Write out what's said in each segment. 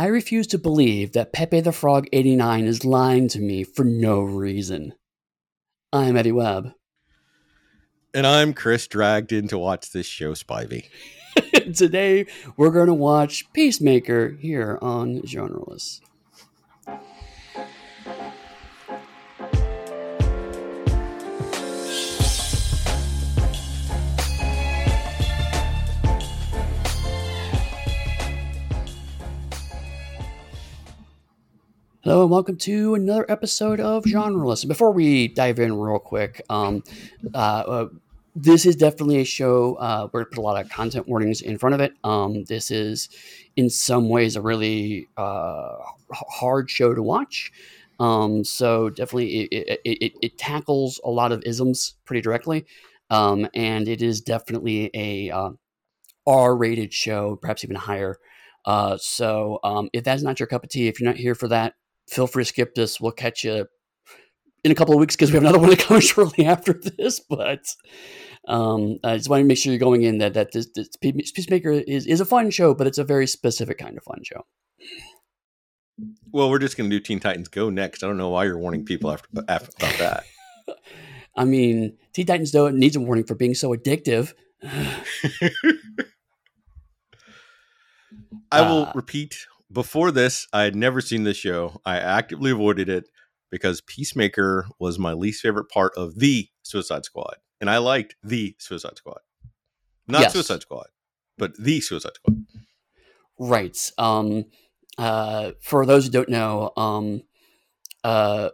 I refuse to believe that Pepe the Frog 89 is lying to me for no reason. I'm Eddy Webb. And I'm Chris, dragged in to watch this show, Spivey. Today, we're going to watch Peacemaker here on Genreless. Hello and welcome to another episode of Genreless. Before we dive in real quick, um, uh, uh, this is definitely a show uh, where we put a lot of content warnings in front of it. Um, this is, in some ways, a really uh, hard show to watch. Um, so definitely, it, it, it, it, tackles a lot of isms pretty directly, um, and it is definitely a uh, R-rated show, perhaps even higher. Uh, so um, if that's not your cup of tea, if you're not here for that, feel free to skip this. We'll catch you in a couple of weeks because we have another one coming shortly after this. But um, I just want to make sure you're going in that that this, this Peacemaker is is a fun show, but it's a very specific kind of fun show. Well, we're just going to do Teen Titans Go next. I don't know why you're warning people after, after about that. I mean, Teen Titans Go needs a warning for being so addictive. I will uh, repeat before this, I had never seen this show. I actively avoided it because Peacemaker was my least favorite part of the Suicide Squad. And I liked the Suicide Squad. Not yes. Suicide Squad, but the Suicide Squad. Right. Um, uh, for those who don't know, um, uh,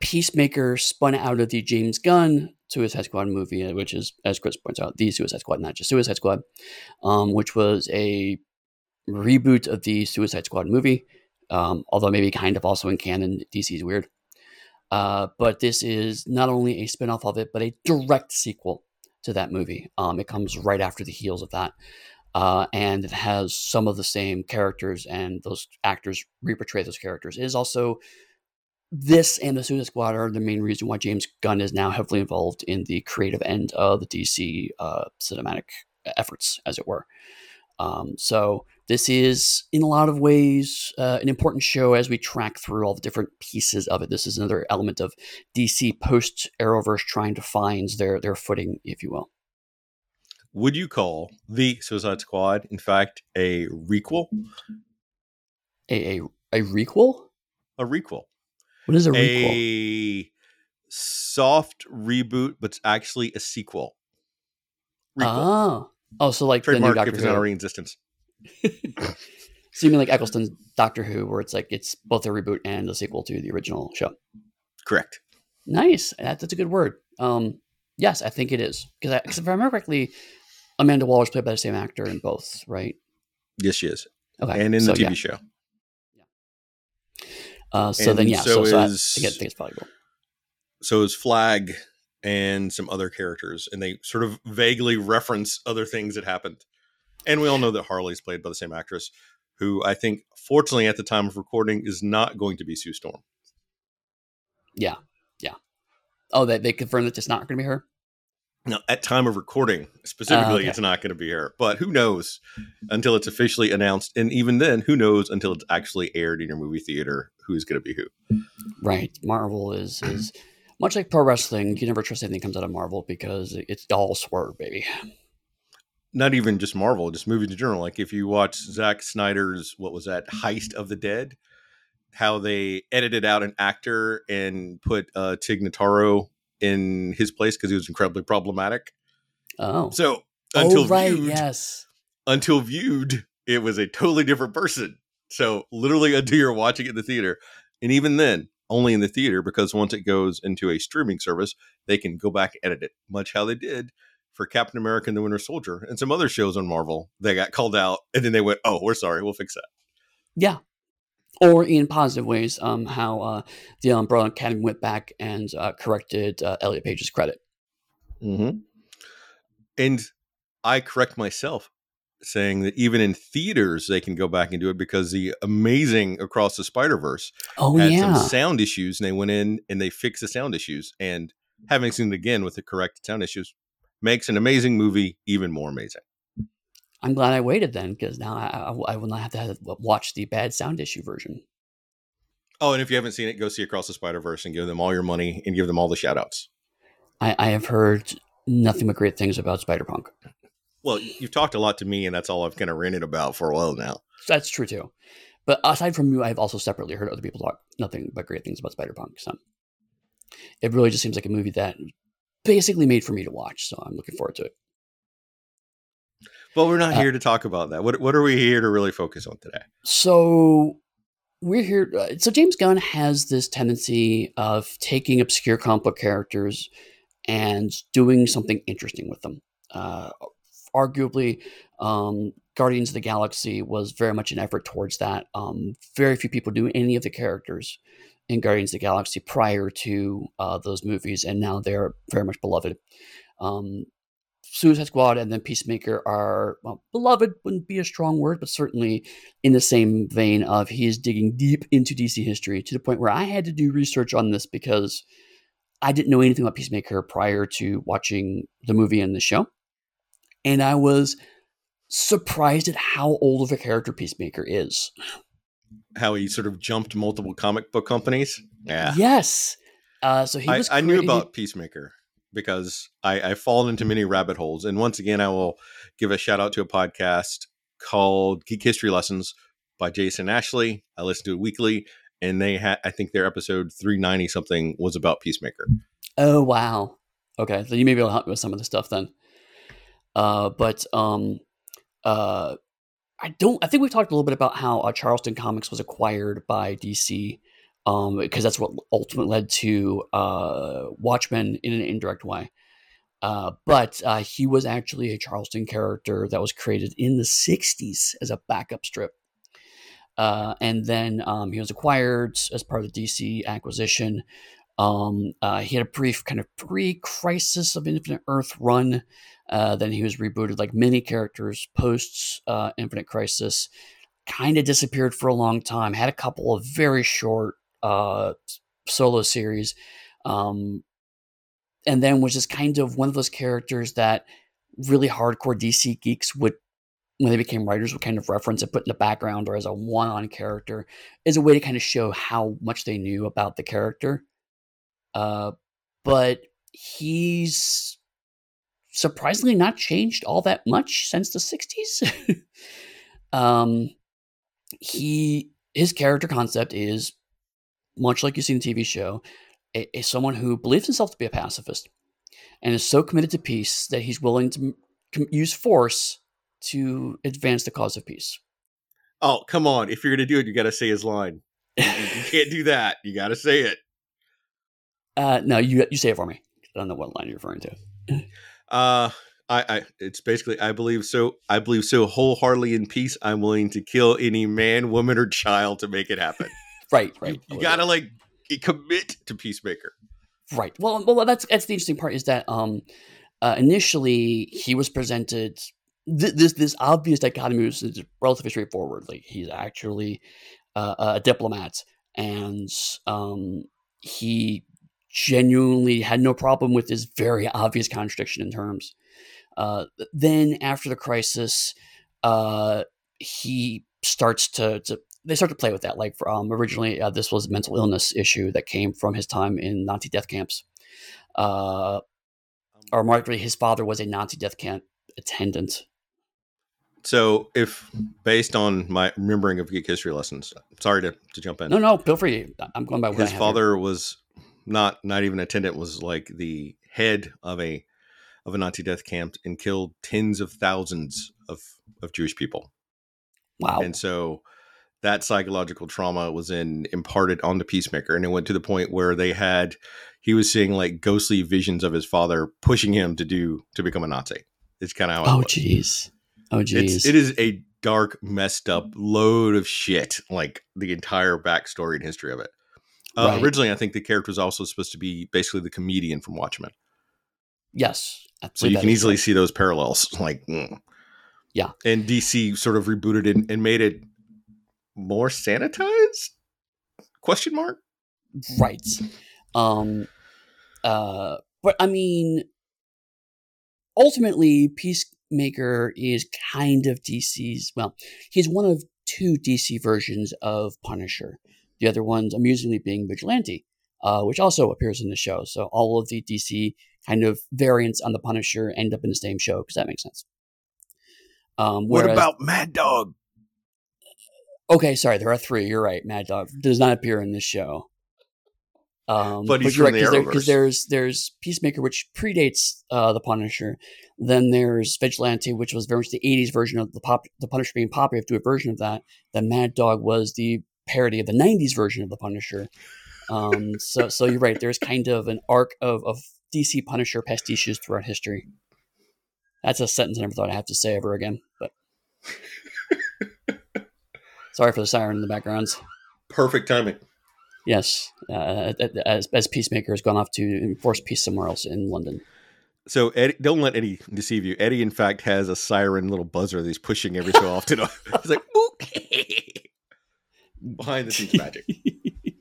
Peacemaker spun out of the James Gunn Suicide Squad movie, which is, as Chris points out, the Suicide Squad, not just Suicide Squad, um, which was a reboot of the Suicide Squad movie, um, although maybe kind of also in canon. DC is weird. Uh, but this is not only a spinoff of it, but a direct sequel to that movie. Um, it comes right after the heels of that. Uh, and it has some of the same characters, and those actors reportray those characters. It is also this and the Suicide Squad are the main reason why James Gunn is now heavily involved in the creative end of the DC uh, cinematic efforts, as it were. Um, so this is, in a lot of ways, uh, an important show as we track through all the different pieces of it. This is another element of DC post Arrowverse trying to find their their footing, if you will. Would you call the Suicide Squad, in fact, a requel? A a, a requel? A requel. What is a requel? A soft reboot, but it's actually a sequel. Requel. Oh. Oh, so like Trademark the new Doctor if it's Who. not already in existence. so you mean like Eccleston's Doctor Who, where it's like it's both a reboot and a sequel to the original show? Correct. Nice. That, that's a good word. Um, yes, I think it is because if I remember correctly, Amanda Waller is played by the same actor in both, right? Yes, she is. Okay, and in so, the TV yeah. show. Yeah. Uh, so and then, yeah. So, so, is, so I, I think it's valuable. So is Flag and some other characters, and they sort of vaguely reference other things that happened. And we all know that Harley's played by the same actress, who I think, fortunately, at the time of recording, is not going to be Sue Storm. Yeah, yeah. Oh, they they confirmed that it's not going to be her. No, at time of recording, specifically, uh, okay. it's not going to be her. But who knows until it's officially announced, and even then, who knows until it's actually aired in your movie theater who's going to be who? Right. Marvel is is much like pro wrestling, you never trust anything that comes out of Marvel because it's all swerve, baby. Not even just Marvel, just movies in general. Like if you watch Zack Snyder's, what was that, Heist of the Dead, how they edited out an actor and put uh, Tig Notaro in his place because he was incredibly problematic. Oh, so until oh, right, viewed, yes, until viewed, it was a totally different person. So literally until you're watching it in the theater, and even then, only in the theater because once it goes into a streaming service, they can go back and edit it, much how they did for Captain America and the Winter Soldier and some other shows on Marvel. They got called out and then they went, "Oh, we're sorry, we'll fix that." Yeah, or in positive ways, um, how uh, the Umbrella Academy went back and uh, corrected uh, Elliot Page's credit. Mm-hmm. And I correct myself saying that even in theaters they can go back and do it because the amazing across the Spider Verse oh, had yeah. some sound issues and they went in and they fixed the sound issues and having seen it again with the correct sound issues makes an amazing movie even more amazing. I'm glad I waited then because now I, I, will not have to, have to watch the bad sound issue version. Oh, and if you haven't seen it, go see Across the Spider Verse and give them all your money and give them all the shout outs. I, I have heard nothing but great things about Spider Punk. Well, you've talked a lot to me, and that's all I've kind of ranted about for a while now. That's true too. But aside from you, I've also separately heard other people talk nothing but great things about Spider Punk. So it really just seems like a movie that basically made for me to watch. So I'm looking forward to it. But we're not uh, here to talk about that. What what are we here to really focus on today? So we're here. Uh, so James Gunn has this tendency of taking obscure comic book characters and doing something interesting with them. Uh, arguably, um, Guardians of the Galaxy was very much an effort towards that. Um, very few people do any of the characters in Guardians of the Galaxy prior to uh, those movies, and now they're very much beloved. Um, Suicide Squad and then Peacemaker are well, beloved wouldn't be a strong word, but certainly in the same vein of he is digging deep into DC history to the point where I had to do research on this because I didn't know anything about Peacemaker prior to watching the movie and the show. And I was surprised at how old of a character Peacemaker is. How he sort of jumped multiple comic book companies. Yeah. Yes. Uh, so he I, was. I knew about Peacemaker because I, I've fallen into many rabbit holes. And once again, I will give a shout out to a podcast called Geek History Lessons by Jason Ashley. I listen to it weekly, and they had I think their episode 390 something was about Peacemaker. Oh wow. Okay. So you may be able to help me with some of the stuff then. Uh, but um uh I don't I think we've talked a little bit about how uh, Charlton Comics was acquired by DC um, because that's what ultimately led to uh, Watchmen in an indirect way. Uh, but uh, he was actually a Charlton character that was created in the 60s as a backup strip. Uh, and then um, he was acquired as part of the DC acquisition. Um, uh, he had a brief kind of pre crisis of Infinite Earth run. Uh, then he was rebooted like many characters post Infinite Crisis. Kind of disappeared for a long time. Had a couple of very short uh, solo series. Um, and then was just kind of one of those characters that really hardcore DC geeks would, when they became writers, would kind of reference and put in the background or as a one on character as a way to kind of show how much they knew about the character. Uh, but he's surprisingly not changed all that much since the 60s. um, he his character concept is much like you see in the TV show, is someone who believes himself to be a pacifist and is so committed to peace that he's willing to use force to advance the cause of peace. Oh, come on. If you're going to do it, you got to say his line. you can't do that. You got to say it. Uh, no, you you say it for me. I don't know what line you're referring to. uh, I, I, it's basically I believe so. I believe so wholeheartedly in peace. I'm willing to kill any man, woman, or child to make it happen. Right, right. You, you got to like commit to Peacemaker. Right. Well, well, that's that's the interesting part is that um, uh, initially he was presented th- this this obvious dichotomy was relatively straightforward. Like he's actually uh, a diplomat, and um, he genuinely had no problem with this very obvious contradiction in terms. Uh, then after the crisis, uh, he starts to to they start to play with that. Like um, originally, uh, this was a mental illness issue that came from his time in Nazi death camps. Uh, or more his father was a Nazi death camp attendant. So, if based on my remembering of geek history lessons, sorry to, to jump in. No, no, feel free. I'm going by his father was not not even attendant was like the head of a of a Nazi death camp and killed tens of thousands of of Jewish people. Wow! And so that psychological trauma was in imparted on the peacemaker and it went to the point where they had he was seeing like ghostly visions of his father pushing him to do to become a nazi. It's kind of how oh jeez. Oh jeez. it is a dark messed up load of shit like the entire backstory and history of it uh, right. originally i think the character was also supposed to be basically the comedian from watchmen yes so you can easily see those parallels like mm. yeah and dc sort of rebooted it and made it more sanitized? Question mark. Right. Um. Uh. But I mean, ultimately, peace Peacemaker is kind of DC's. Well, he's one of two DC versions of Punisher. The other one's amusingly being Vigilante, uh, which also appears in the show. So all of the DC kind of variants on the Punisher end up in the same show because that makes sense. Um, what about Mad Dog? Okay, sorry, there are three. You're right. Mad Dog does not appear in this show. Um, but he's but from right, because there, there's there's Peacemaker, which predates uh, the Punisher. Then there's Vigilante, which was very much the '80s version of the pop, the Punisher being popular. To a version of that. The Mad Dog was the parody of the '90s version of the Punisher. Um, so so you're right. There's kind of an arc of of DC Punisher pastiches throughout history. That's a sentence I never thought I'd have to say ever again. But sorry for the siren in the backgrounds. Perfect timing. Yes, uh, as, as Peacemaker has gone off to enforce peace somewhere else in London. So Eddy, don't let Eddy deceive you. Eddy, in fact, has a siren little buzzer that he's pushing every so often. he's like, behind the scenes magic.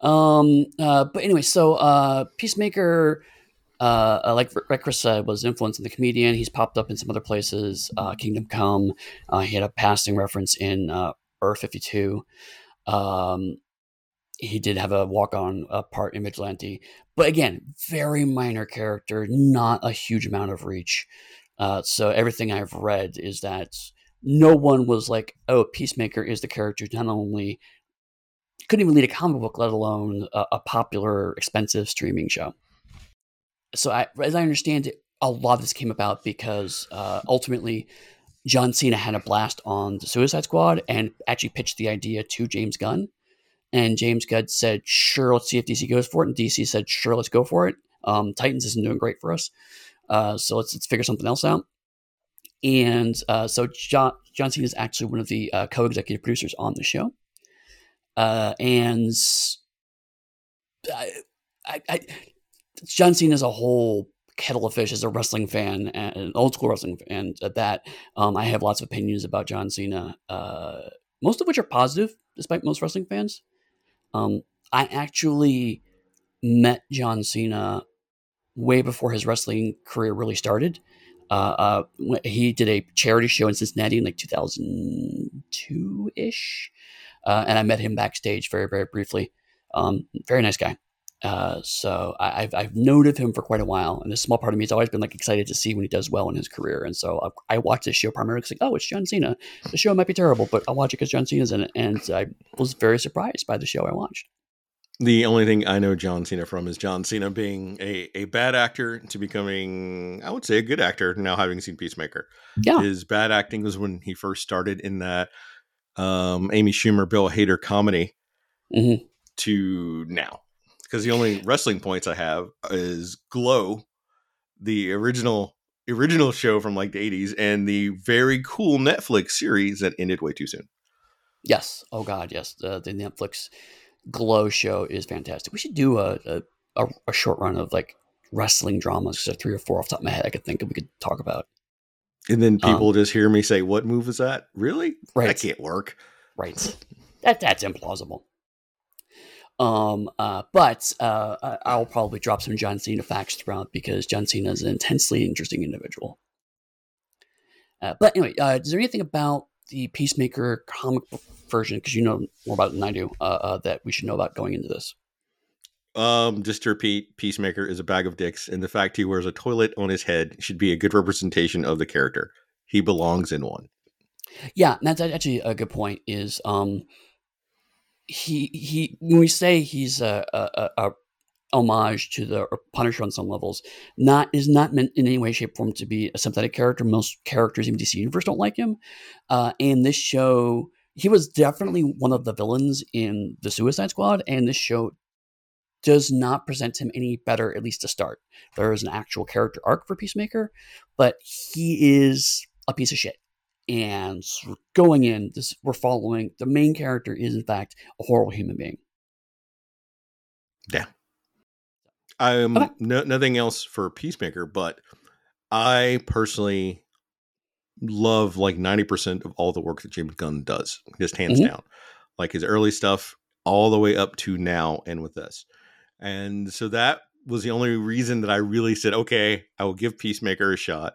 um, uh, but anyway, so uh, Peacemaker, uh, uh like like Chris said, was influencing the comedian. He's popped up in some other places. Uh, Kingdom Come. Uh, he had a passing reference in uh, Earth Fifty Two. Um, he did have a walk on uh, part in Vigilante, but again, very minor character, not a huge amount of reach. Uh, so everything I've read is that no one was like, "Oh, Peacemaker is the character not only couldn't even lead a comic book, let alone a, a popular, expensive streaming show." So, I, as I understand it, a lot of this came about because uh, ultimately John Cena had a blast on the Suicide Squad and actually pitched the idea to James Gunn and James Gunn said, sure, let's see if DC goes for it. And DC said, sure, let's go for it. Um, Titans isn't doing great for us. Uh, so let's, let's figure something else out. And uh, so John, John Cena is actually one of the uh, co executive producers on the show. Uh, and I, I, I, John Cena as a whole kettle of fish as a wrestling fan, an old school wrestling fan at that. Um, I have lots of opinions about John Cena, uh, most of which are positive, despite most wrestling fans. Um, I actually met John Cena way before his wrestling career really started. Uh, uh, he did a charity show in Cincinnati in like 2002 ish. Uh, and I met him backstage very, very briefly. Um, very nice guy. Uh, so I, have I've known of him for quite a while, and a small part of me has always been like excited to see when he does well in his career. And so I, I watch this show primarily because like, oh, it's John Cena. The show might be terrible, but I'll watch it because John Cena's in it. And I was very surprised by the show I watched. The only thing I know John Cena from is John Cena being a, a bad actor to becoming, I would say, a good actor. Now having seen Peacemaker, yeah, his bad acting was when he first started in that um, Amy Schumer, Bill Hader comedy. Mm-hmm. To now, because the only wrestling points I have is Glow, the original original show from like the 80s, and the very cool Netflix series that ended way too soon. Yes. Oh God, yes. The, the Netflix Glow show is fantastic. We should do a a, a, short run of like wrestling dramas. So three or four off the top of my head I could think of we could talk about. And then people um, just hear me say, "What move is that? Really? Right. That can't work." Right. That that's implausible. Um, uh, but uh, I'll probably drop some John Cena facts throughout because John Cena is an intensely interesting individual. Uh, but anyway, uh, is there anything about the Peacemaker comic book version, because you know more about it than I do, uh, uh, that we should know about going into this? Um, just to repeat, Peacemaker is a bag of dicks, and the fact he wears a toilet on his head should be a good representation of the character. He belongs in one. Yeah, that's actually a good point. Is um, he he when we say he's a, a, a homage to the Punisher on some levels, not is not meant in any way, shape, form to be a sympathetic character. Most characters in DC Universe don't like him, uh, and this show he was definitely one of the villains in the Suicide Squad, and this show does not present him any better, at least to start. There is an actual character arc for Peacemaker, but he is a piece of shit and going in this we're following the main character is in fact a horrible human being yeah um okay. no, nothing else for peacemaker but i personally love like 90% of all the work that james gunn does just hands mm-hmm. down like his early stuff all the way up to now and with this and so that was the only reason that i really said okay i will give peacemaker a shot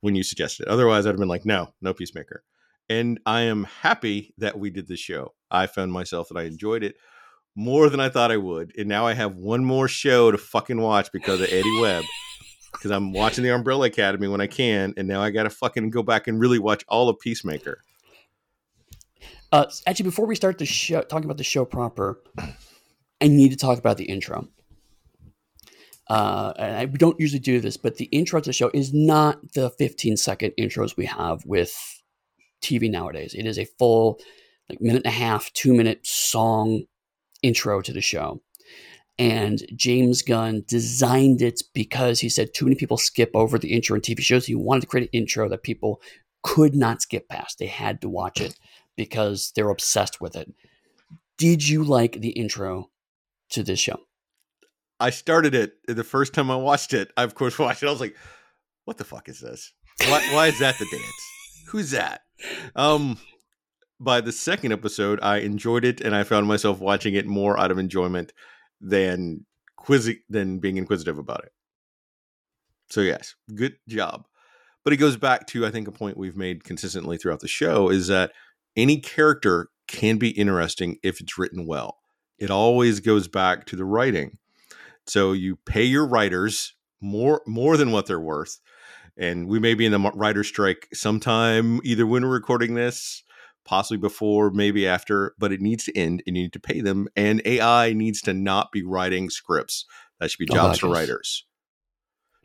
when you suggested it. Otherwise, I'd have been like, no, no Peacemaker. And I am happy that we did this show. I found myself that I enjoyed it more than I thought I would. And now I have one more show to fucking watch because of Eddy Webb. Because I'm watching the Umbrella Academy when I can, and now I got to fucking go back and really watch all of Peacemaker. Uh, actually, before we start the show, talking about the show proper, I need to talk about the intro. Uh, and I, we don't usually do this, but the intro to the show is not the 15 second intros we have with TV nowadays. It is a full, like minute and a half, two minute song intro to the show. And James Gunn designed it because he said too many people skip over the intro in TV shows. He wanted to create an intro that people could not skip past. They had to watch it because they're obsessed with it. Did you like the intro to this show? I started it the first time I watched it. I of course watched it. I was like, "What the fuck is this? Why, why is that the dance? Who's that?" Um, by the second episode, I enjoyed it, and I found myself watching it more out of enjoyment than quiz than being inquisitive about it. So yes, good job. But it goes back to I think a point we've made consistently throughout the show is that any character can be interesting if it's written well. It always goes back to the writing. So you pay your writers more more than what they're worth. And we may be in the writer strike sometime either when we're recording this, possibly before, maybe after, but it needs to end and you need to pay them. And AI needs to not be writing scripts. That should be jobs oh, for writers.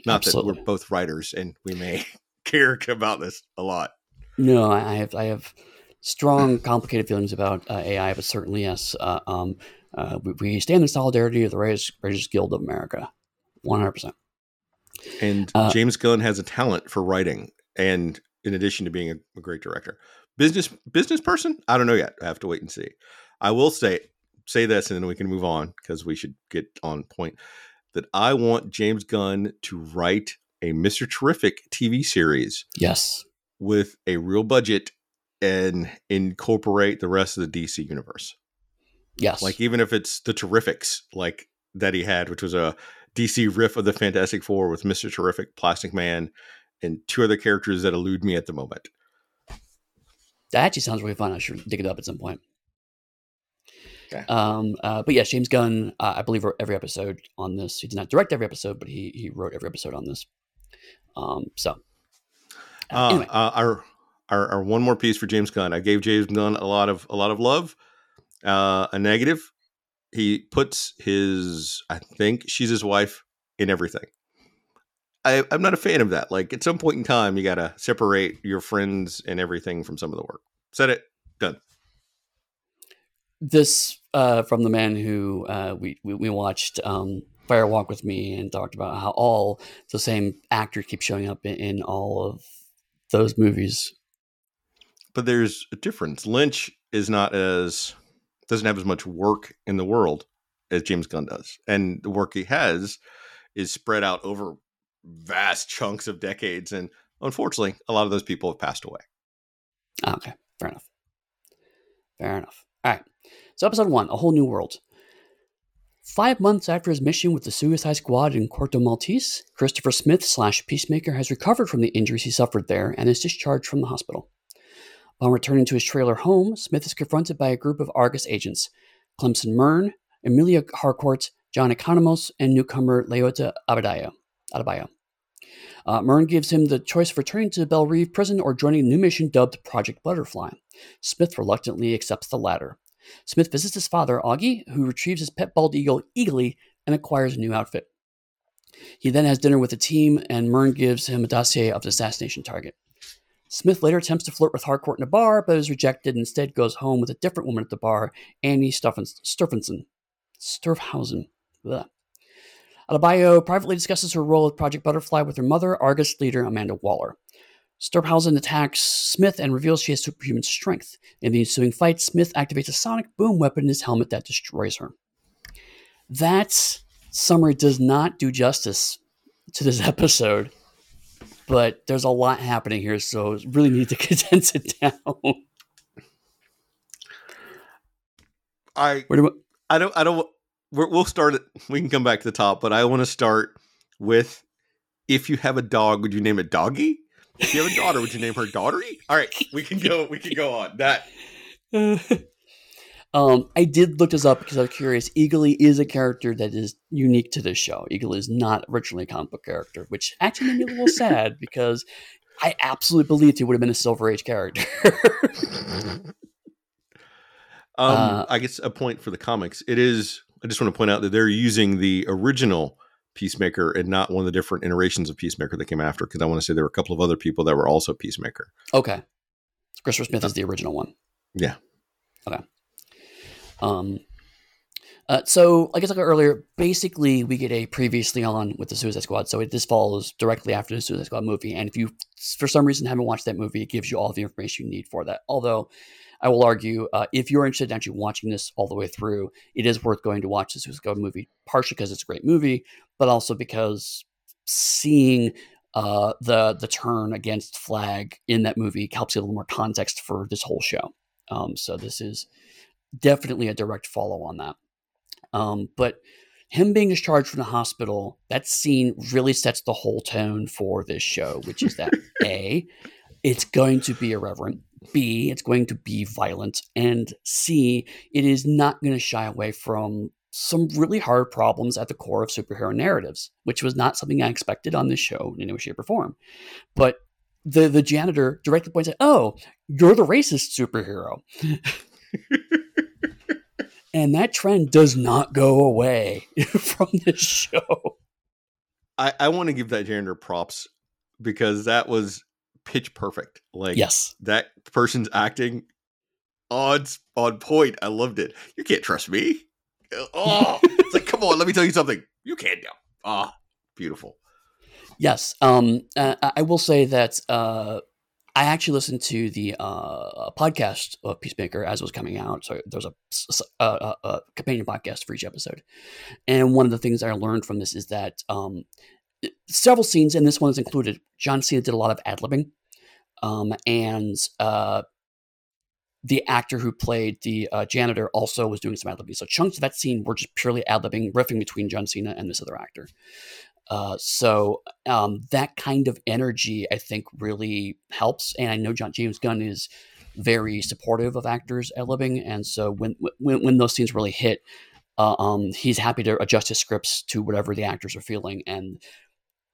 Not Absolutely. that we're both writers and we may care about this a lot. No, I have I have strong, complicated feelings about uh, AI, but certainly yes. Uh, um, uh, we, we, stand in solidarity with the Writers, Writers Guild of America, one hundred percent. And uh, James Gunn has a talent for writing, and in addition to being a, a, great director, business business person. I don't know yet. I have to wait and see. I will say say this, and then we can move on because we should get on point. That I want James Gunn to write a Mister Terrific TV series. Yes, with a real budget and incorporate the rest of the DC universe. Yes. Like even if it's the Terrifics like that he had, which was a DC riff of the Fantastic Four with Mr. Terrific, Plastic Man, and two other characters that elude me at the moment. That actually sounds really fun. I should dig it up at some point. Okay. Um, uh, but yeah, James Gunn, uh, I believe, wrote every episode on this. He did not direct every episode, but he he wrote every episode on this. Um, so, uh, anyway. Uh, our our, our one more piece for James Gunn. I gave James Gunn a lot of a lot of love. Uh, a negative. He puts his, I think she's his wife in everything. I, I'm not a fan of that. Like at some point in time, you got to separate your friends and everything from some of the work. Said it. Done. This uh, from the man who uh, we, we, we watched um, Fire Walk with Me and talked about how all the same actor keeps showing up in, in all of those movies but there's a difference. Lynch is not as doesn't have as much work in the world as James Gunn does, and the work he has is spread out over vast chunks of decades. And unfortunately, a lot of those people have passed away. Okay, fair enough. Fair enough. All right. So, episode one, A Whole New Whirled. Five months after his mission with the Suicide Squad in Corto Maltese, Christopher Smith slash Peacemaker has recovered from the injuries he suffered there and is discharged from the hospital. Upon returning to his trailer home, Smith is confronted by a group of Argus agents Clemson Murn, Emilia Harcourt, John Economos, and newcomer Leota Adebayo. Adebayo. Uh, Murn gives him the choice of returning to Belle Reve prison or joining a new mission dubbed Project Butterfly. Smith reluctantly accepts the latter. Smith visits his father, Auggie, who retrieves his pet bald eagle Eagly and acquires a new outfit. He then has dinner with the team, and Murn gives him a dossier of the assassination target. Smith later attempts to flirt with Harcourt in a bar, but is rejected and instead goes home with a different woman at the bar, Annie Sturfenson. Sturphausen. Ugh. Adebayo privately discusses her role with Project Butterfly with her mother, Argus leader Amanda Waller. Sturphausen attacks Smith and reveals she has superhuman strength. In the ensuing fight, Smith activates a sonic boom weapon in his helmet that destroys her. That summary does not do justice to this episode but there's a lot happening here, so really need to condense it down. I do I don't I don't we will start it. We can come back to the top, but I want to start with if you have a dog, would you name it Doggy? If you have a daughter, would you name her Daughtery? All right, we can go. We can go on that. um, I did look this up because I was curious. Eagly is a character that is unique to this show. Eagle is not originally a comic book character, which actually made me a little sad because I absolutely believed he would have been a Silver Age character. Um, Uh, I guess a point for the comics. It is. I just want to point out that they're using the original Peacemaker and not one of the different iterations of Peacemaker that came after. Because I want to say there were a couple of other people that were also Peacemaker. okay, Christopher Smith is the original one. Yeah. Okay. Um. Uh, so, like I said earlier, basically we get a previously on with the Suicide Squad. So it, this follows directly after the Suicide Squad movie, and if you, for some reason, haven't watched that movie, it gives you all the information you need for that. Although, I will argue, uh, if you're interested in actually watching this all the way through, it is worth going to watch Suicide Squad movie, partially because it's a great movie, but also because seeing uh, the the turn against Flag in that movie helps you a little more context for this whole show. Um, so this is definitely a direct follow on that. Um, but him being discharged from the hospital, that scene really sets the whole tone for this show, which is that A, it's going to be irreverent. B, it's going to be violent. And C, it is not going to shy away from some really hard problems at the core of superhero narratives, which was not something I expected on this show in any way, shape, or form. But the the janitor directly points out, "Oh, you're the racist superhero," and that trend does not go away from this show. I, I want to give that janitor props because that was pitch perfect. Like Yes, that person's acting on on point. I loved it. You can't trust me. Oh, it's like come on. Let me tell you something. You can't do. Ah, beautiful. yes. Um, I will say that uh, I actually listened to the uh, podcast of Peacemaker as it was coming out. So there's a companion podcast for each episode, and one of the things I learned from this is that um, several scenes, and this one is included. John Cena did a lot of ad libbing, um, and uh, the actor who played the uh, janitor also was doing some ad libbing. So chunks of that scene were just purely ad libbing, riffing between John Cena and this other actor. Uh, so um, that kind of energy, I think, really helps. And I know John James Gunn is very supportive of actors ad libbing, and so when when when those scenes really hit, uh, um, he's happy to adjust his scripts to whatever the actors are feeling. And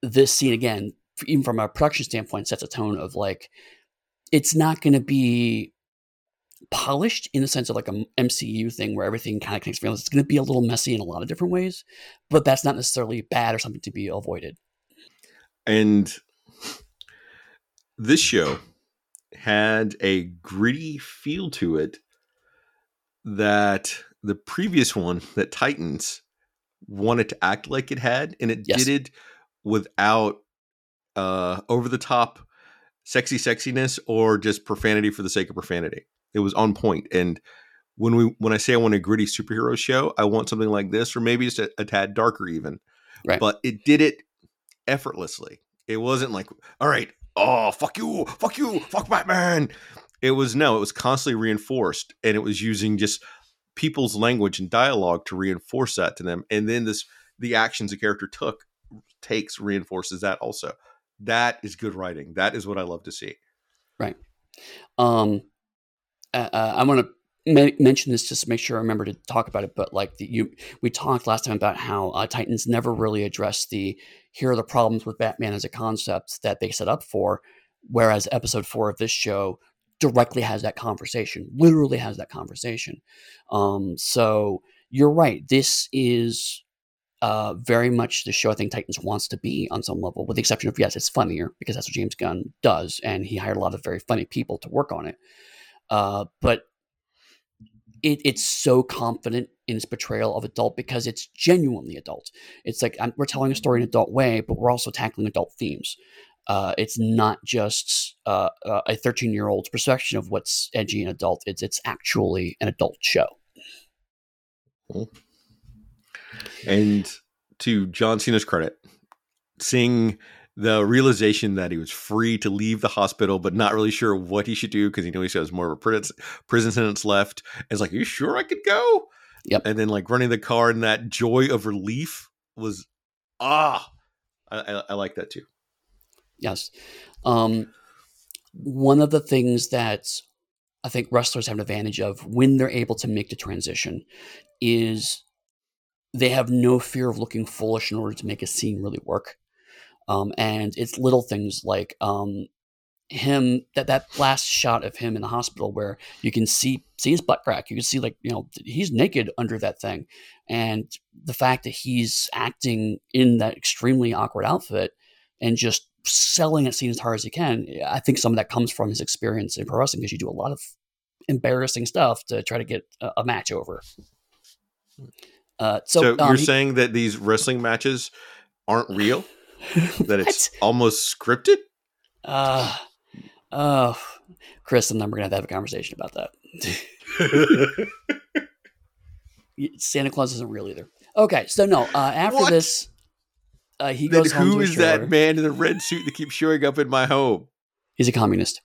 this scene again, even from a production standpoint, sets a tone of like it's not going to be polished in the sense of like a MCU thing where everything kind of connects together. It's going to be a little messy in a lot of different ways, but that's not necessarily bad or something to be avoided. And this show had a gritty feel to it that the previous one, that Titans, wanted to act like it had, and it Yes. did it without uh, over the top sexy sexiness or just profanity for the sake of profanity. It was on point. And when we when I say I want a gritty superhero show, I want something like this, or maybe just a, a tad darker even. Right. But it did it effortlessly. It wasn't like, all right, oh fuck you, fuck you, fuck Batman. It was no, it was constantly reinforced, and it was using just people's language and dialogue to reinforce that to them. And then this the actions the character took takes reinforces that also. That is good writing. That is what I love to see. Right. Um, uh, uh, I want to me- mention this just to make sure I remember to talk about it. But like the, you, we talked last time about how uh, Titans never really addressed the here are the problems with Batman as a concept that they set up for, whereas Episode Four of this show directly has that conversation, literally has that conversation. Um, so you're right. This is uh, very much the show I think Titans wants to be on some level, with the exception of yes, it's funnier because that's what James Gunn does, and he hired a lot of very funny people to work on it. Uh, but it, it's so confident in its portrayal of adult because it's genuinely adult. It's like I'm, we're telling a story in an adult way, but we're also tackling adult themes. Uh, it's not just uh, uh, a 13 year old's perception of what's edgy and adult. It's it's actually an adult show. And to John Cena's credit, seeing the realization that he was free to leave the hospital, but not really sure what he should do because he knew he still has more of a prison, prison sentence left. It's like, Are you sure I could go? Yep. And then like running the car and that joy of relief was ah, I, I, I like that too. Yes. Um, one of the things that I think wrestlers have an advantage of when they're able to make the transition is they have no fear of looking foolish in order to make a scene really work. Um, and it's little things like um, him that that last shot of him in the hospital where you can see see his butt crack. You can see like you know he's naked under that thing. And the fact that he's acting in that extremely awkward outfit and just selling it scene as hard as he can i think some of that comes from his experience in pro wrestling because you do a lot of embarrassing stuff to try to get a, a match over uh, so, so um, you're he, saying that these wrestling matches aren't real that it's almost scripted uh Oh, Chris and I'm going to have to have a conversation about that. Santa Claus isn't real either. Okay, so no. Uh, after what? this, uh, he then goes. Who is that man in the red suit that keeps showing up in my home? He's a communist.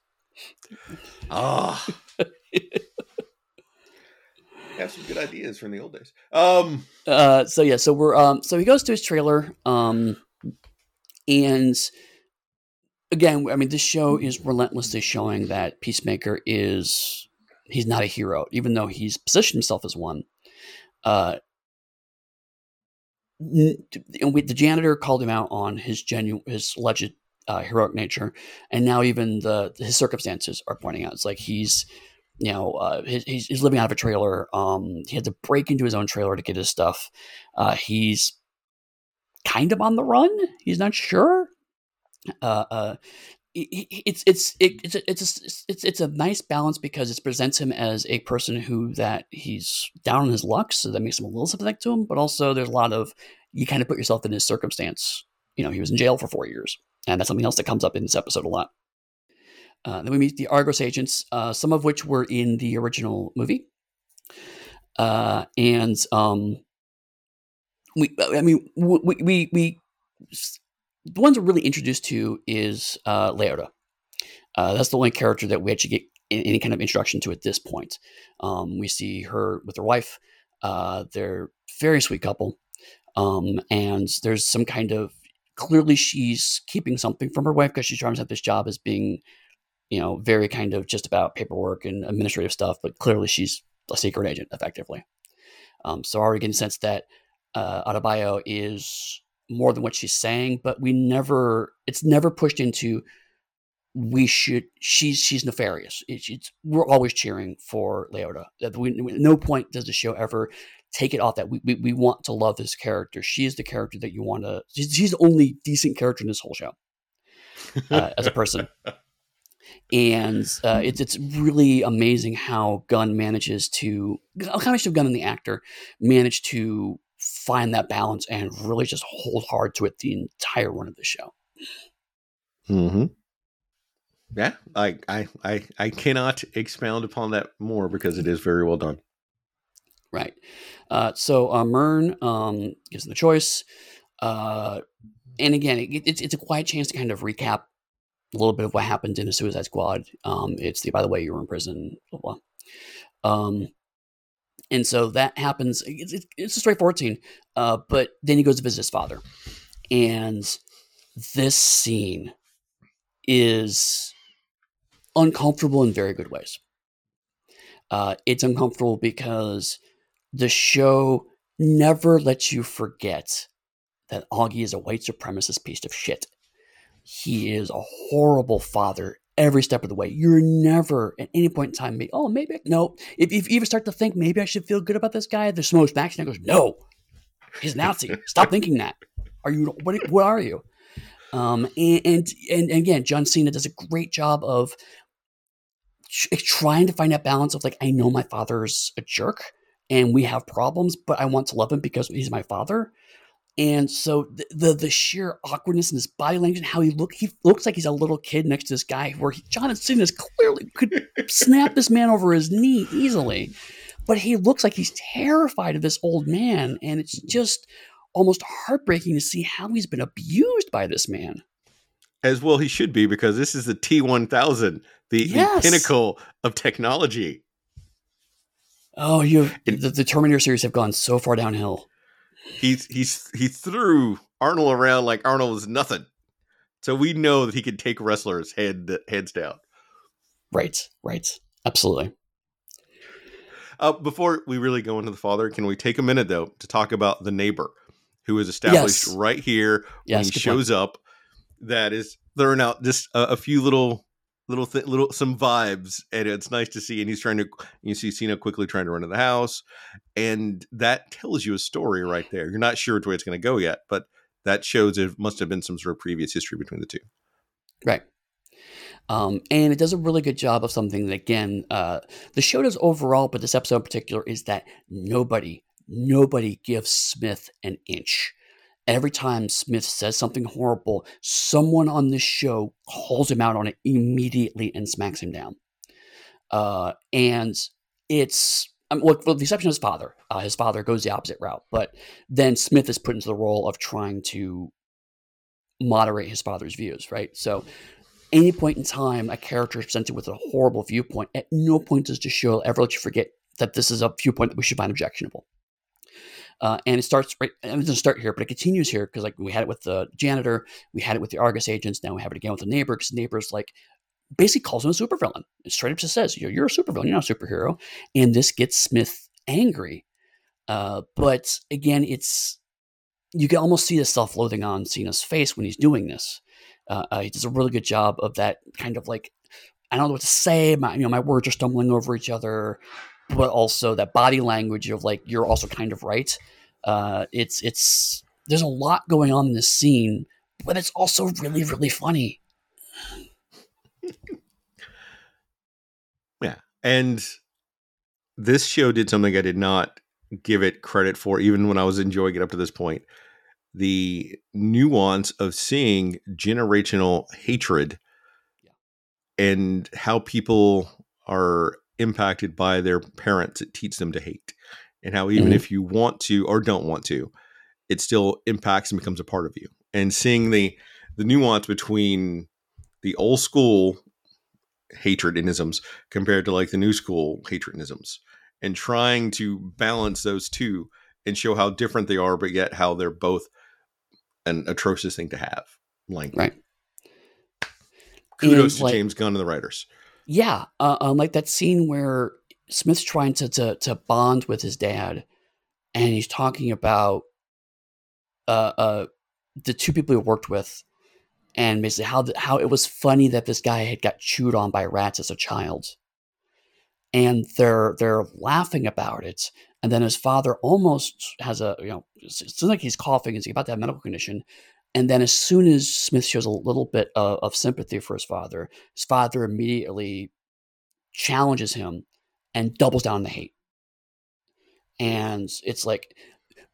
Ah. Oh. have some good ideas from the old days. Um. Uh. So yeah. So we're um. So he goes to his trailer. Um. And again, I mean, this show is relentlessly showing that Peacemaker is he's not a hero, even though he's positioned himself as one. Uh, and we, the janitor called him out on his genuine, his alleged uh, heroic nature, and now even the his circumstances are pointing out. It's like he's, you know, uh, he's, he's living out of a trailer. Um, he had to break into his own trailer to get his stuff. Uh, he's kind of on the run. He's not sure uh, uh, it's it's it's it's a, it's it's a nice balance because it presents him as a person who that he's down on his luck, so that makes him a little sympathetic to him. But also, there's a lot of you kind of put yourself in his circumstance. You know, he was in jail for four years, and that's something else that comes up in this episode a lot. Uh, then we meet the Argus agents, uh, some of which were in the original movie, uh, and um, we I mean we we we the ones we're really introduced to is uh, Leota. Uh, that's the only character that we actually get any kind of introduction to at this point. Um, we see her with her wife. Uh, they're very sweet couple, um, and there's some kind of clearly she's keeping something from her wife because she's trying to have this job as being, you know, very kind of just about paperwork and administrative stuff. But clearly she's a secret agent, effectively. Um, so already getting the sense that uh, Adebayo is more than what she's saying, but we never it's never pushed into we should she's she's nefarious. It's, it's we're always cheering for Leota. At no point does the show ever take it off that we, we, we want to love this character. She is the character that you want to. She's, she's the only decent character in this whole show uh, as a person. And uh, it's it's really amazing how Gunn manages to a combination of Gunn and the actor manage to find that balance and really just hold hard to it the entire run of the show. Hmm. Yeah, I, I, I, I cannot expound upon that more because it is very well done. Right. Uh, so uh, Murn um, gives them the choice, uh, and again, it, it's it's a quiet chance to kind of recap a little bit of what happened in the Suicide Squad. Um, it's the by the way you were in prison, blah blah. Um, and so that happens. It's, it's a straightforward scene, uh, but then he goes to visit his father, and this scene is uncomfortable in very good ways. Uh, it's uncomfortable because the show never lets you forget that Auggie is a white supremacist piece of shit. He is a horrible father every step of the way. You're never at any point in time, oh, maybe, no. If, if you even start to think, maybe I should feel good about this guy, the smoke action goes, no, he's a Nazi. Stop thinking that. Are you, what, what are you? Um, and, and, and again, John Cena does a great job of trying to find that balance of like, I know my father's a jerk and we have problems, but I want to love him because he's my father. And so the, the, the sheer awkwardness in his body language and how he look he looks like he's a little kid next to this guy where he, John Cena is clearly could snap this man over his knee easily, but he looks like he's terrified of this old man, and it's just almost heartbreaking to see how he's been abused by this man. As well, he should be because this is the T one thousand, the pinnacle of technology. Oh, you the, the Terminator series have gone so far downhill he's he's he threw Arnold around like Arnold was nothing So we know that he can take wrestlers head heads down. Right, right, absolutely. Uh, before we really go into the father, can we take a minute though to talk about the neighbor who is established Yes. right here when Yes, he good shows up? That is throwing out just a, a few little, little, th- little some vibes, and it's nice to see. And he's trying to, you see Cena quickly trying to run to the house, and that tells you a story right there. You're not sure which way it's going to go yet, but that shows it must have been some sort of previous history between the two. Right. Um, and it does a really good job of something that, again, uh, the show does overall, but this episode in particular is that nobody, nobody gives Smith an inch. Every time Smith says something horrible, someone on this show calls him out on it immediately and smacks him down. Uh, and it's, well, with the exception of his father. Uh, his father goes the opposite route, but then Smith is put into the role of trying to moderate his father's views, right? So, any point in time, a character is presented with a horrible viewpoint, at no point does the show ever let you forget that this is a viewpoint that we should find objectionable. Uh, and it starts right. It doesn't start here, but it continues here because, like, we had it with the janitor, we had it with the Argus agents, now we have it again with the neighbor. Because neighbor's like basically calls him a supervillain. It straight up just says, "You're, you're a supervillain. You're not a superhero." And this gets Smith angry. Uh, but again, it's you can almost see the self-loathing on Cena's face when he's doing this. Uh, uh, he does a really good job of that kind of like I don't know what to say. My you know my words are stumbling over each other, but also that body language of like you're also kind of right. Uh, it's it's there's a lot going on in this scene, but it's also really really funny. Yeah. And this show did something I did not give it credit for, even when I was enjoying it up to this point. The nuance of seeing generational hatred and how people are impacted by their parents, it teaches them to hate. And how even Mhm. if you want to or don't want to, it still impacts and becomes a part of you. And seeing the the nuance between the old school hatredisms compared to like the new school hatredisms and trying to balance those two and show how different they are but yet how they're both an atrocious thing to have like Right. kudos And, to like- james gunn and the writers Yeah, uh, um, like that scene where Smith's trying to, to to bond with his dad, and he's talking about uh, uh, the two people he worked with, and basically how the, how it was funny that this guy had got chewed on by rats as a child, and they're they're laughing about it, and then his father almost has a you know it seems like he's coughing, he's about to have a medical condition. And then, as soon as Smith shows a little bit of, of sympathy for his father, his father immediately challenges him and doubles down on the hate. And it's like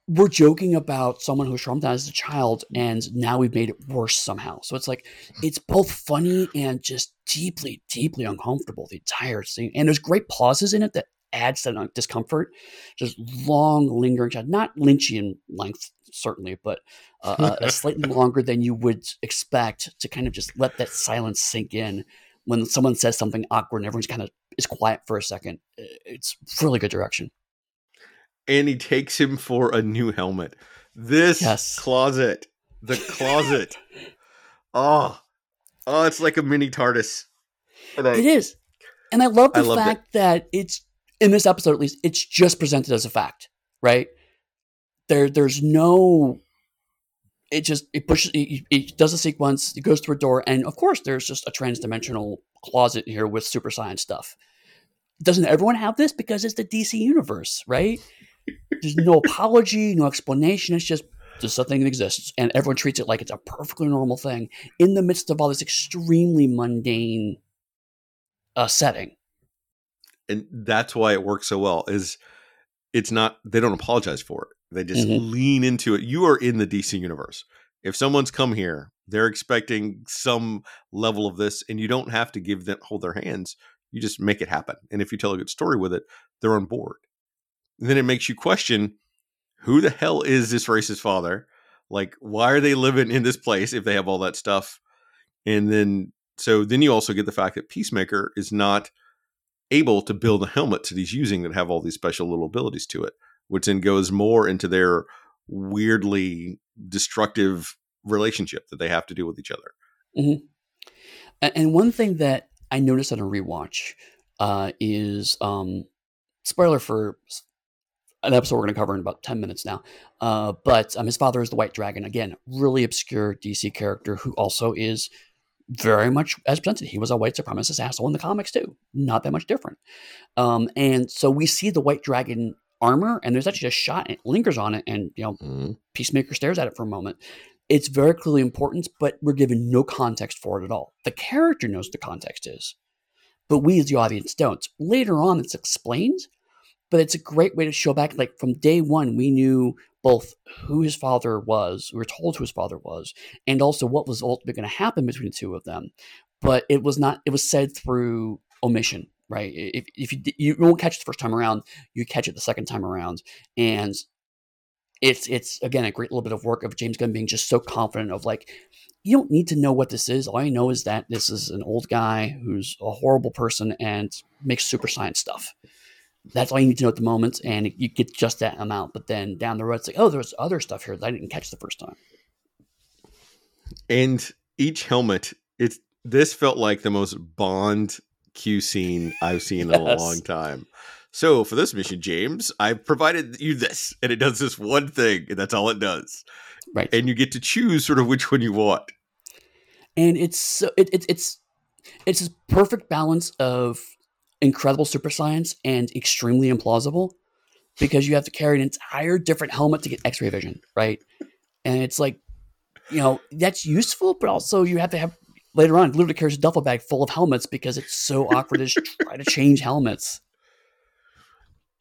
we're joking about someone who was traumatized as a child, and now we've made it worse somehow. So it's like hmm. it's both funny and just deeply, deeply uncomfortable. The entire scene, and there's great pauses in it that adds that uh, discomfort. Just long, lingering shot, not Lynchian length certainly, but uh, uh, uh, slightly longer than you would expect to kind of just let that silence sink in when someone says something awkward and everyone's kind of is quiet for a second. It's really good direction. and he takes him for a new helmet this Yes. closet the closet oh oh it's like a mini tardis and I- It is. And I love I the it. fact that it's in this episode at least, it's just presented as a fact, right? There there's no it just it pushes it, it does a sequence, it goes through a door, and of course there's just a transdimensional closet here with super science stuff. Doesn't everyone have this? Because it's the DC universe, right? There's no apology, no explanation. It's just just something that exists, and everyone treats it like it's a perfectly normal thing in the midst of all this extremely mundane uh, setting. And that's why it works so well is it's not they don't apologize for it they just Mhm. lean into it. You are in the dc universe. If someone's come here they're expecting some level of this and you don't have to give them hold their hands you just make it happen and if you tell a good story with it they're on board. And then it makes you question who the hell is this racist father? Like why are they living in this place if they have all that stuff? And then so then you also get the fact that peacemaker is not able to build a helmet that he's using that have all these special little abilities to it, which then goes more into their weirdly destructive relationship that they have to do with each other. Mm-hmm. And one thing that I noticed on a rewatch uh, is um, spoiler for an episode we're going to cover in about 10 minutes now. Uh, but um, his father is the White Dragon. Again, really obscure DC character who also is very much as presented. He was a white supremacist asshole in the comics too. Not that much different. Um, and so we see the White Dragon armor, and there's actually a shot, and it lingers on it, and you know, mm-hmm. Peacemaker stares at it for a moment. It's very clearly important, but we're given no context for it at all. The character knows the context is, but we as the audience don't. Later on, it's explained, but it's a great way to show back. Like from day one, we knew both who his father was, we were told who his father was, and also what was ultimately going to happen between the two of them. But it was not, it was said through omission, right? If, if you, you won't catch it the first time around, you catch it the second time around. And it's, it's again, a great little bit of work of James Gunn being just so confident of like, you don't need to know what this is. All you know is that this is an old guy who's a horrible person and makes super science stuff that's all you need to know at the moment, and you get just that amount. But then down the road, it's like, oh, there's other stuff here that I didn't catch the first time. And each helmet, it's this felt like the most Bond Q scene I've seen yes. in a long time. So for this mission, James, I provided you this, and it does this one thing, and that's all it does. Right. And you get to choose sort of which one you want. And it's so it, it it's it's this perfect balance of incredible super science and extremely implausible because you have to carry an entire different helmet to get x-ray vision right? And it's like you know that's useful but also you have to have later on literally carries a duffel bag full of helmets because it's so awkward to try to change helmets.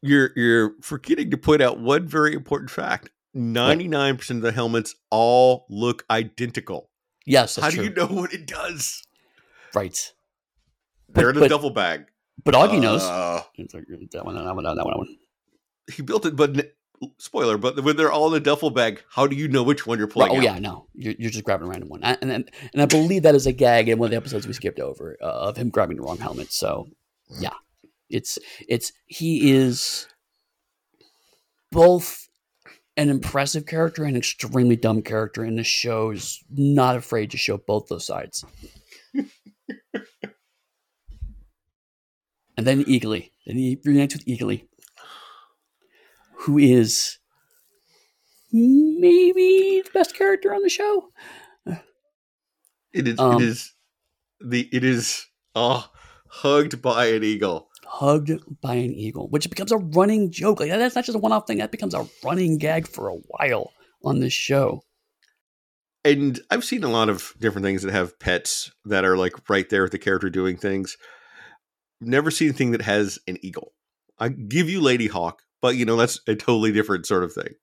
You're you're forgetting to point out one very important fact. 99% of the helmets all look identical. Yes how do true. you know what it does? Right. They're but, in a but, duffel bag but Auggie knows. Uh, that one, that one, that one. He built it, but spoiler. But when they're all in a duffel bag, how do you know which one you're pulling? Oh out? yeah, no, you're, you're, just grabbing a random one, and and, and I believe that is a gag in one of the episodes we skipped over uh, of him grabbing the wrong helmet. So yeah, it's it's he is both an impressive character and an extremely dumb character, and the show is not afraid to show both those sides. And then Eagly. Then he reunites with Eagly, who is maybe the best character on the show. It is. Um, it is the. It is. Oh, hugged by an eagle. Hugged by an eagle, which becomes a running joke. Like that's not just a one-off thing. That becomes a running gag for a while on this show. And I've seen a lot of different things that have pets that are like right there with the character doing things never seen anything that has an eagle. I give you Ladyhawke, but you know that's a totally different sort of thing.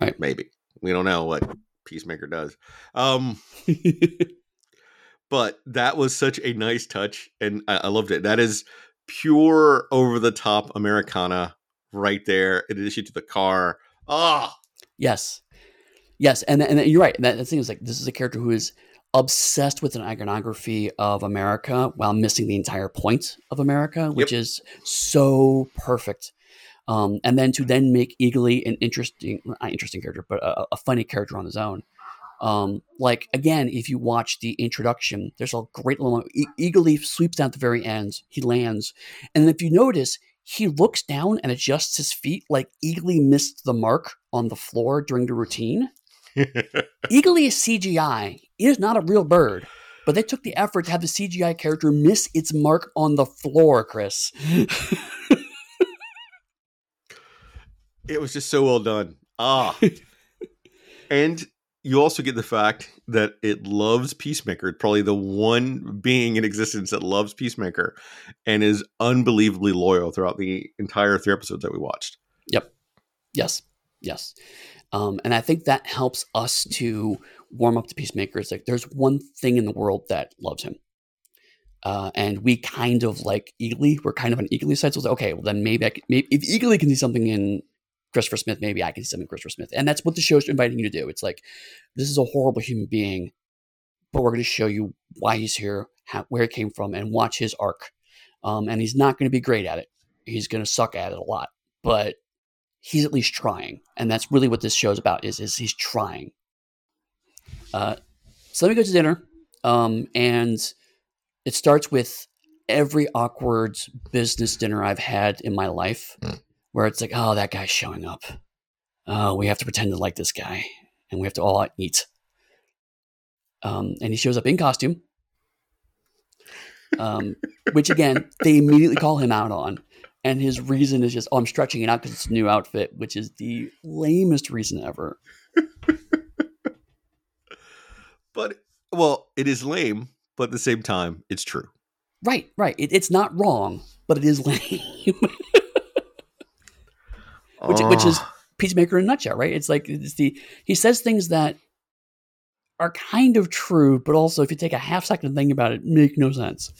Right? Maybe we don't know what Peacemaker does. Um, but that was such a nice touch, and I, I loved it. That is pure over the top Americana right there. In addition to the car, ah, oh. yes, yes, and and you're right. That, that thing is like this is a character who is obsessed with an iconography of America while missing the entire point of America, which yep. is so perfect. Um, and then to then make Eagly an interesting, not interesting character, but a, a funny character on his own. Um, like again, if you watch the introduction, there's a great little e- Eagly sweeps down at the very end. He lands, and if you notice, he looks down and adjusts his feet like Eagly missed the mark on the floor during the routine. Eagly is CGI. It is not a real bird, but they took the effort to have the CGI character miss its mark on the floor, Chris. it was just so well done. Ah. and you also get the fact that it loves Peacemaker. It's probably the one being in existence that loves Peacemaker and is unbelievably loyal throughout the entire three episodes that we watched. Yep. Yes. Yes. Um, and I think that helps us to warm up to peacemakers. Like there's one thing in the world that loves him. Uh, and we kind of like Eagly, we're kind of on Eagly side. So it's like, okay, well then maybe I can, maybe if Eagly can see something in Christopher Smith, maybe I can see something in Christopher Smith. And that's what the show's inviting you to do. It's like, this is a horrible human being, but we're going to show you why he's here, how, where he came from, and watch his arc. Um, and he's not going to be great at it. He's going to suck at it a lot, but he's at least trying, and that's really what this show's about. Is is he's trying. Uh, so let me go to dinner, Um, and it starts with every awkward business dinner I've had in my life, where it's like, oh, that guy's showing up. Oh, we have to pretend to like this guy, and we have to all eat. Um, and he shows up in costume, um, which again they immediately call him out on. And his reason is just, oh, I'm stretching it out because it's a new outfit, which is the lamest reason ever. But well, it is lame, but at the same time, it's true. Right, right. It, it's not wrong, but it is lame. which, which is Oh, Peacemaker in a nutshell, right? It's like it's the he says things that are kind of true, but also if you take a half second to think about it, make no sense.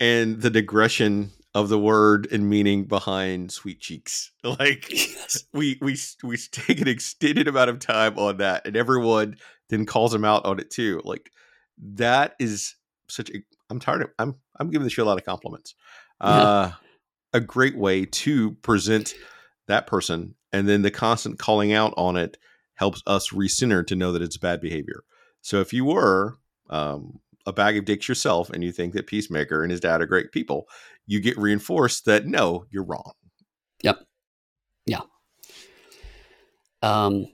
and the digression of the word and meaning behind sweet cheeks. Like Yes. we we we take an extended amount of time on that, and everyone then calls him out on it too. Like that is such a. I'm tired of. I'm I'm giving the show a lot of compliments. Uh, a great way to present that person, and then the constant calling out on it helps us recenter to know that it's bad behavior. So if you were um, a bag of dicks yourself and you think that Peacemaker and his dad are great people, you get reinforced that no, you're wrong. Yep. Yeah. Um,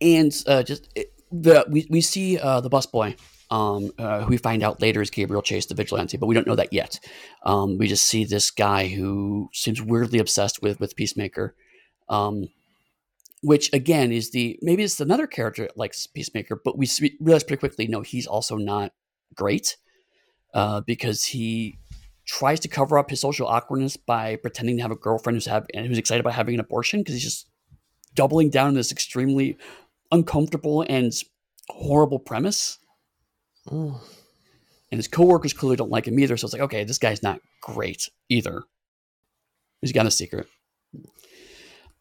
and uh, just it, the we we see uh, the busboy, um, uh, who we find out later is Gabriel Chase, the vigilante, but we don't know that yet. Um, we just see this guy who seems weirdly obsessed with with Peacemaker, um, which again is the maybe it's another character that likes Peacemaker, but we realize pretty quickly no, he's also not great uh, because he tries to cover up his social awkwardness by pretending to have a girlfriend who's have and who's excited about having an abortion because he's just doubling down on this extremely uncomfortable and horrible premise. And his coworkers clearly don't like him either. So it's like, okay, this guy's not great either. He's got a secret.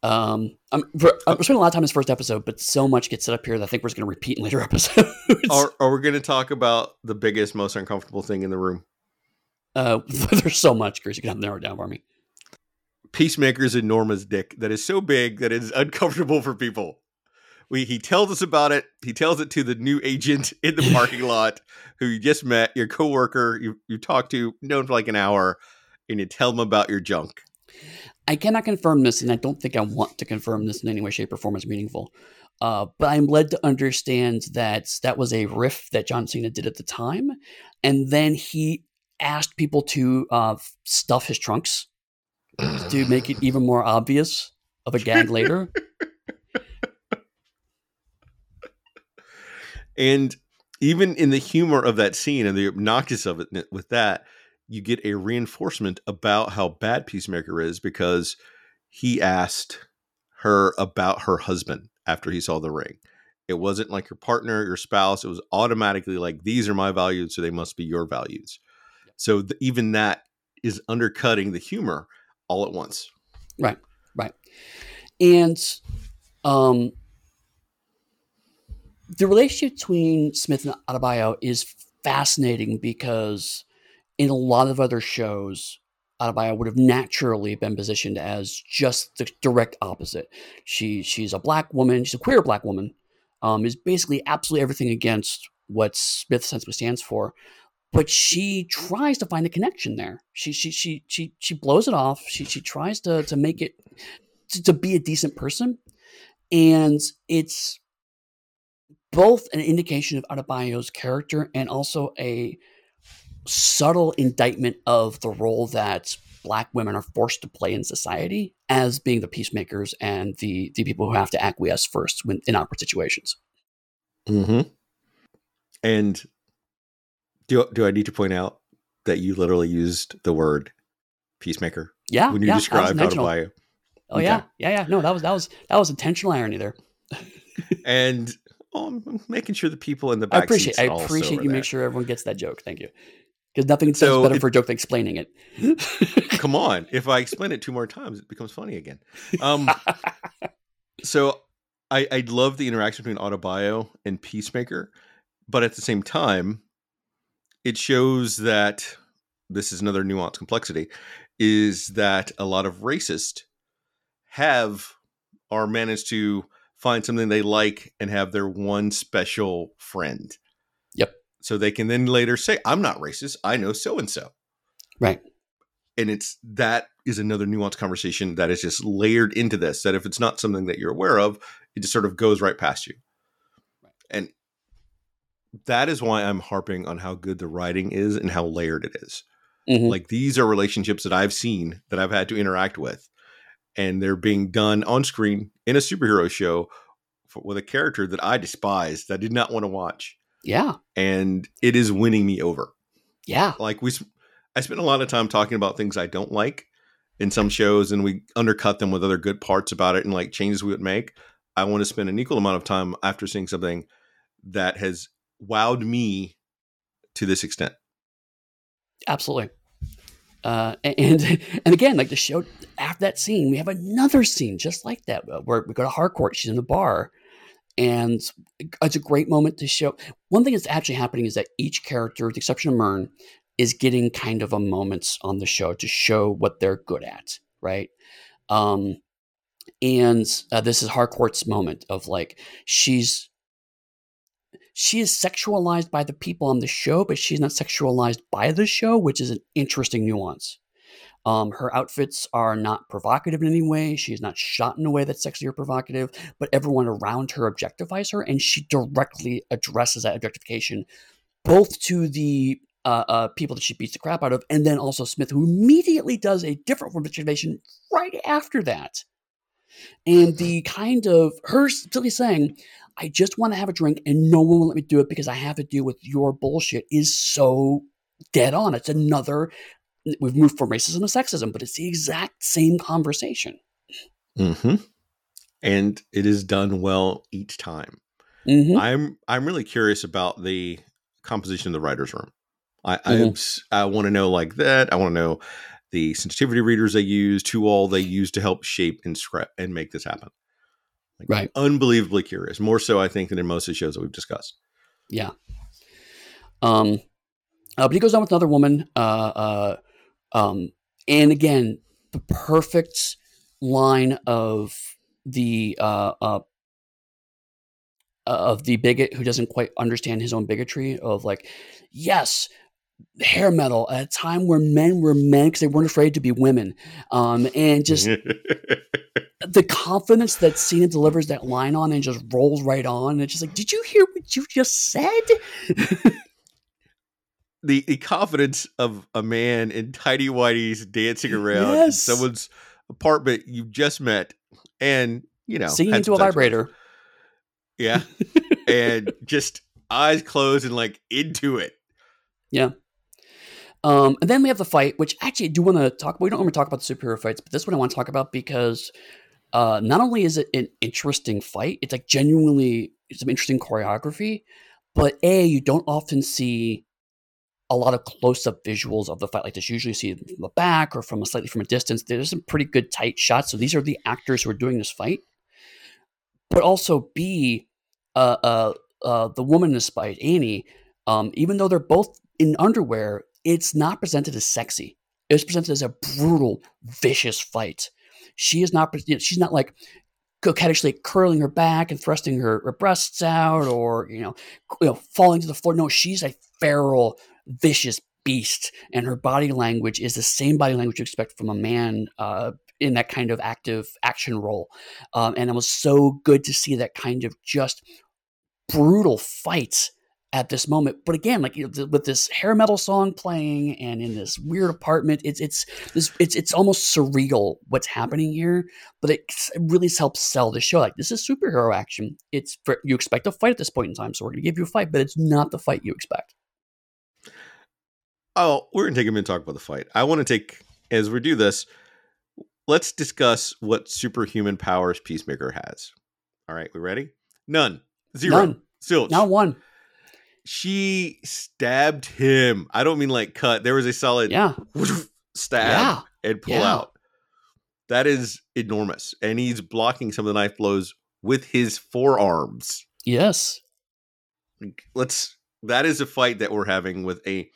Um, I'm, I'm spending a lot of time in this first episode, but so much gets set up here that I think we're just going to repeat in later episodes. Are, are we going to talk about the biggest, most uncomfortable thing in the room? uh, there's so much, Chris. You can have narrow it down for me. Peacemaker's enormous dick that is so big that it is uncomfortable for people. We, he tells us about it. He tells it to the new agent in the parking lot who you just met, your coworker you, you talked to, known for like an hour, and you tell him about your junk. I cannot confirm this, and I don't think I want to confirm this in any way, shape, or form as meaningful. Uh, but I'm led to understand that that was a riff that John Cena did at the time, and then he asked people to uh, stuff his trunks to make it even more obvious of a gag later. And even in the humor of that scene and the obnoxious of it with that, you get a reinforcement about how bad Peacemaker is because he asked her about her husband after he saw the ring. It wasn't like your partner, your spouse. It was automatically like, these are my values, so they must be your values. So th- even that is undercutting the humor all at once. Right, right. And um, the relationship between Smith and Adebayo is fascinating because in a lot of other shows, Adebayo would have naturally been positioned as just the direct opposite. She she's a black woman, she's a queer black woman, um, is basically absolutely everything against what Smith essentially stands for. But she tries to find a connection there. She she she she she blows it off. She she tries to to make it to, to be a decent person, and it's both an indication of Adebayo's character and also a subtle indictment of the role that black women are forced to play in society as being the peacemakers and the the people who have to acquiesce first when in awkward situations. Mm-hmm. And do do I need to point out that you literally used the word peacemaker Yeah, when you yeah, that was described intentional. Oh yeah, Okay. yeah, yeah. No, that was that was that was intentional irony there. and oh, I'm making sure the people in the back I appreciate I appreciate you there. make sure everyone gets that joke. Thank you. Because nothing says So better it- for a joke than explaining it. Come on, if I explain it two more times, it becomes funny again. Um, so I I love the interaction between Adebayo and Peacemaker, but at the same time, it shows that this is another nuanced complexity is that a lot of racists have or managed to find something they like and have their one special friend so they can then later say, "I'm not racist. I know so and so." Right. And it's that is another nuanced conversation that is just layered into this. That if it's not something that you're aware of, it just sort of goes right past you. And that is why I'm harping on how good the writing is and how layered it is. Mhm. Like these are relationships that I've seen that I've had to interact with, and they're being done on screen in a superhero show for, with a character that I despised, that I did not want to watch, yeah. and it is winning me over. Yeah. Like we, I spend a lot of time talking about things I don't like in some shows, and we undercut them with other good parts about it and like changes we would make. I want to spend an equal amount of time after seeing something that has wowed me to this extent. Absolutely. Uh, and and again, like the show after that scene, we have another scene just like that uh, where we go to Harcourt. She's in the bar, and it's a great moment to show. One thing that's actually happening is that each character, with the exception of Murn, is getting kind of a moment on the show to show what they're good at, right? Um, and uh, this is Harcourt's moment of like she's she is sexualized by the people on the show, but she's not sexualized by the show, which is an interesting nuance. Um, her outfits are not provocative in any way. She's not shot in a way that's sexy or provocative, but everyone around her objectifies her, and she directly addresses that objectification both to the uh, uh, people that she beats the crap out of, and then also Smith, who immediately does a different form of objectification right after that. And the kind of her simply saying, I just want to have a drink and no one will let me do it because I have to deal with your bullshit is so dead on. It's another, we've moved from racism to sexism, but it's the exact same conversation. Mm-hmm. And it is done well each time. Mm-hmm. I'm I'm really curious about the composition of the writers' room. I Mhm. I, I want to know like that. I want to know the sensitivity readers they use, who all they use to help shape and script and make this happen. Like, Right. unbelievably curious. More so, I think, than in most of the shows that we've discussed. Yeah. Um, uh, but he goes on with another woman. Uh, uh, um, and again, the perfect line of the uh, uh, of the bigot who doesn't quite understand his own bigotry of like, yes, hair metal at a time where men were men because they weren't afraid to be women, um, and just the confidence that Cena delivers that line on and just rolls right on. And it's just like, did you hear what you just said? the the confidence of a man in tidy whities dancing around Yes. someone's apartment you've just met, and you know, Singing into a vibrator. Yeah. and just eyes closed and like into it. Yeah. Um, and then we have the fight, which actually I do want to talk. We don't want to talk about the superhero fights, but this one I want to talk about because uh, not only is it an interesting fight, it's like genuinely some interesting choreography. But a, you don't often see a lot of close-up visuals of the fight like this. Usually, you see it from the back or from a slightly from a distance. There's some pretty good tight shots. So these are the actors who are doing this fight. But also, b, uh, uh, uh, the woman in this fight, Annie, um, even though they're both in underwear, it's not presented as sexy. It's presented as a brutal, vicious fight. She is not. you know, She's not like coquettishly curling her back and thrusting her, her breasts out, or you know, you know, falling to the floor. No, she's a feral, vicious beast, and her body language is the same body language you expect from a man uh, in that kind of active action role. Um, and it was so good to see that kind of just brutal fight at this moment. But again, like you know, th- with this hair metal song playing and in this weird apartment, it's it's this it's it's almost surreal what's happening here. But it, it really helps sell the show. Like this is superhero action. It's for, you expect a fight at this point in time, so we're going to give you a fight, but it's not the fight you expect. Oh, we're gonna take a minute to talk about the fight. I want to take as we do this, let's discuss what superhuman powers Peacemaker has. All right, we ready? None. Zero. None. Zilch. Not one. She stabbed him. I don't mean like cut. There was a solid Yeah. stab Yeah. and pull Yeah. out. That is enormous. And he's blocking some of the knife blows with his forearms. Yes. Let's that is a fight that we're having with a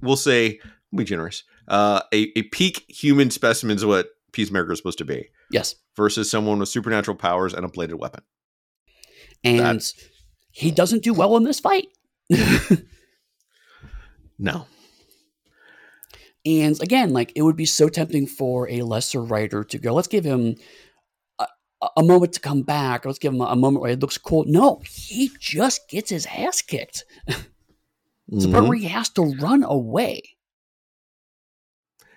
we'll say be generous. Uh a, a peak human specimen is what Peacemaker is supposed to be Yes. versus someone with supernatural powers and a bladed weapon. And he doesn't do well in this fight. No. And again, like it would be so tempting for a lesser writer to go, let's give him a, a moment to come back, let's give him a, a moment where it looks cool. No, he just gets his ass kicked. It's the part where he has to run away.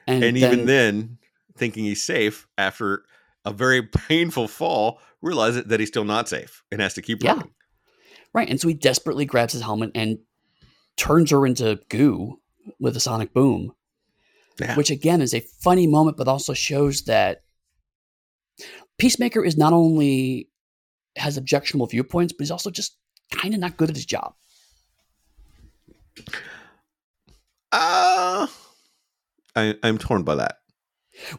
And, even then, thinking he's safe after a very painful fall, realizes that he's still not safe and has to keep Yeah. running. right, and so he desperately grabs his helmet and turns her into goo with a sonic boom, Yeah. which again is a funny moment, but also shows that Peacemaker is not only has objectionable viewpoints, but he's also just kind of not good at his job. Uh, I, I'm torn by that.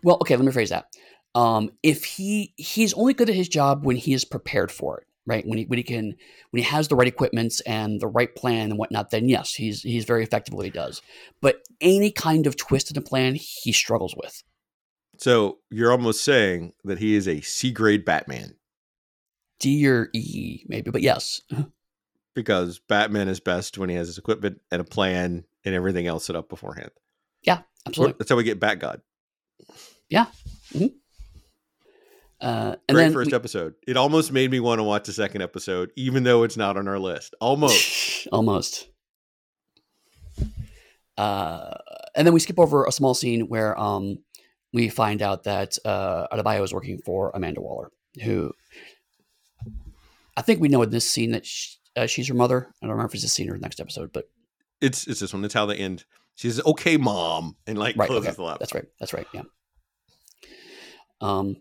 Well, okay, let me phrase that. Um, if he he's only good at his job when he is prepared for it, right? When he when he can when he has the right equipments and the right plan and whatnot, then yes, he's he's very effective at what he does. But any kind of twist in the plan, he struggles with. So you're almost saying that he is a C grade Batman D or E, maybe, but yes, because Batman is best when he has his equipment and a plan and everything else set up beforehand. Yeah, absolutely. That's how we get Bat God. Yeah. Uh, and Great first we- episode. It almost made me want to watch the second episode, even though it's not on our list. Almost. almost. Uh, and then we skip over a small scene where um, we find out that uh, Adebayo is working for Amanda Waller, who I think we know in this scene that uh, she's her mother. I don't remember if it's scene or the next episode, but it's it's this one. It's how they end. She says, "Okay, mom," and like right, closes okay, the laptop. that's right, that's right, yeah. Um,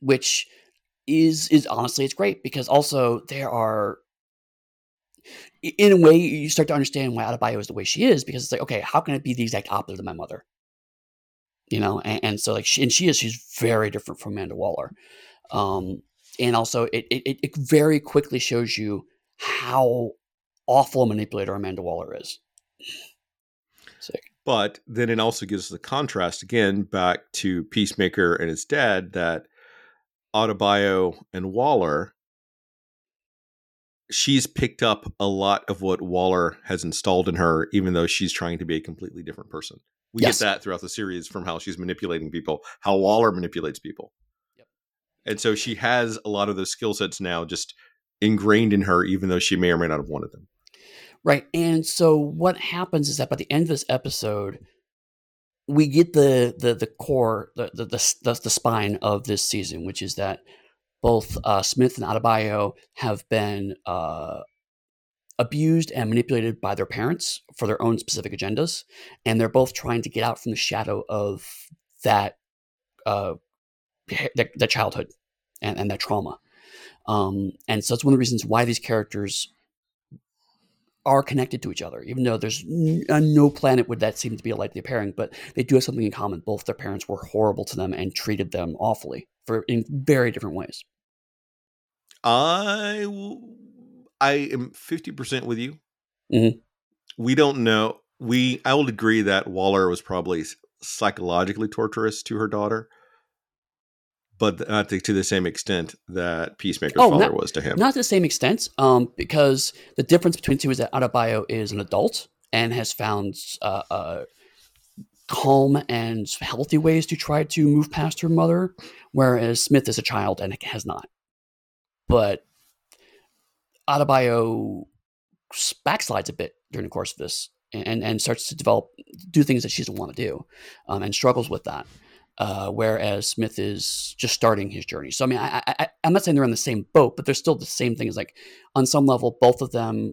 which is is honestly it's great because also there are in a way you start to understand why Adebayo is the way she is because it's like okay how can it be the exact opposite of my mother you know and, and so like she, and she is she's very different from Amanda Waller um and also it it- it very quickly shows you how awful a manipulator Amanda Waller is sick But then it also gives the contrast again back to Peacemaker and his dad that Adebayo and Waller, she's picked up a lot of what Waller has installed in her, even though she's trying to be a completely different person. We Yes. get that throughout the series from how she's manipulating people, how Waller manipulates people. Yep. And so she has a lot of those skill sets now just ingrained in her, even though she may or may not have wanted them. Right. And so what happens is that by the end of this episode, we get the the the core, the the the, the, the spine of this season, which is that both uh, Smith and Adebayo have been uh, abused and manipulated by their parents for their own specific agendas, and they're both trying to get out from the shadow of that uh, that, that childhood and, and that trauma. Um, and so that's one of the reasons why these characters are connected to each other, even though there's n- on no planet would that seem to be a likely pairing, but they do have something in common. Both their parents were horrible to them and treated them awfully for in very different ways. I w- I am fifty percent with you. Mhm. We don't know. We I will agree that Waller was probably psychologically torturous to her daughter, but not to, to the same extent that Peacemaker's Oh, father not- was to him. Not to the same extent, um, because the difference between the two is that Adebayo is an adult and has found uh, uh, calm and healthy ways to try to move past her mother, whereas Smith is a child and has not. But Adebayo backslides a bit during the course of this and, and starts to develop, do things that she doesn't want to do um, and struggles with that. Uh, whereas Smith is just starting his journey. So I mean, I, I, I'm not saying they're in the same boat, but they're still the same thing. Is like on some level, both of them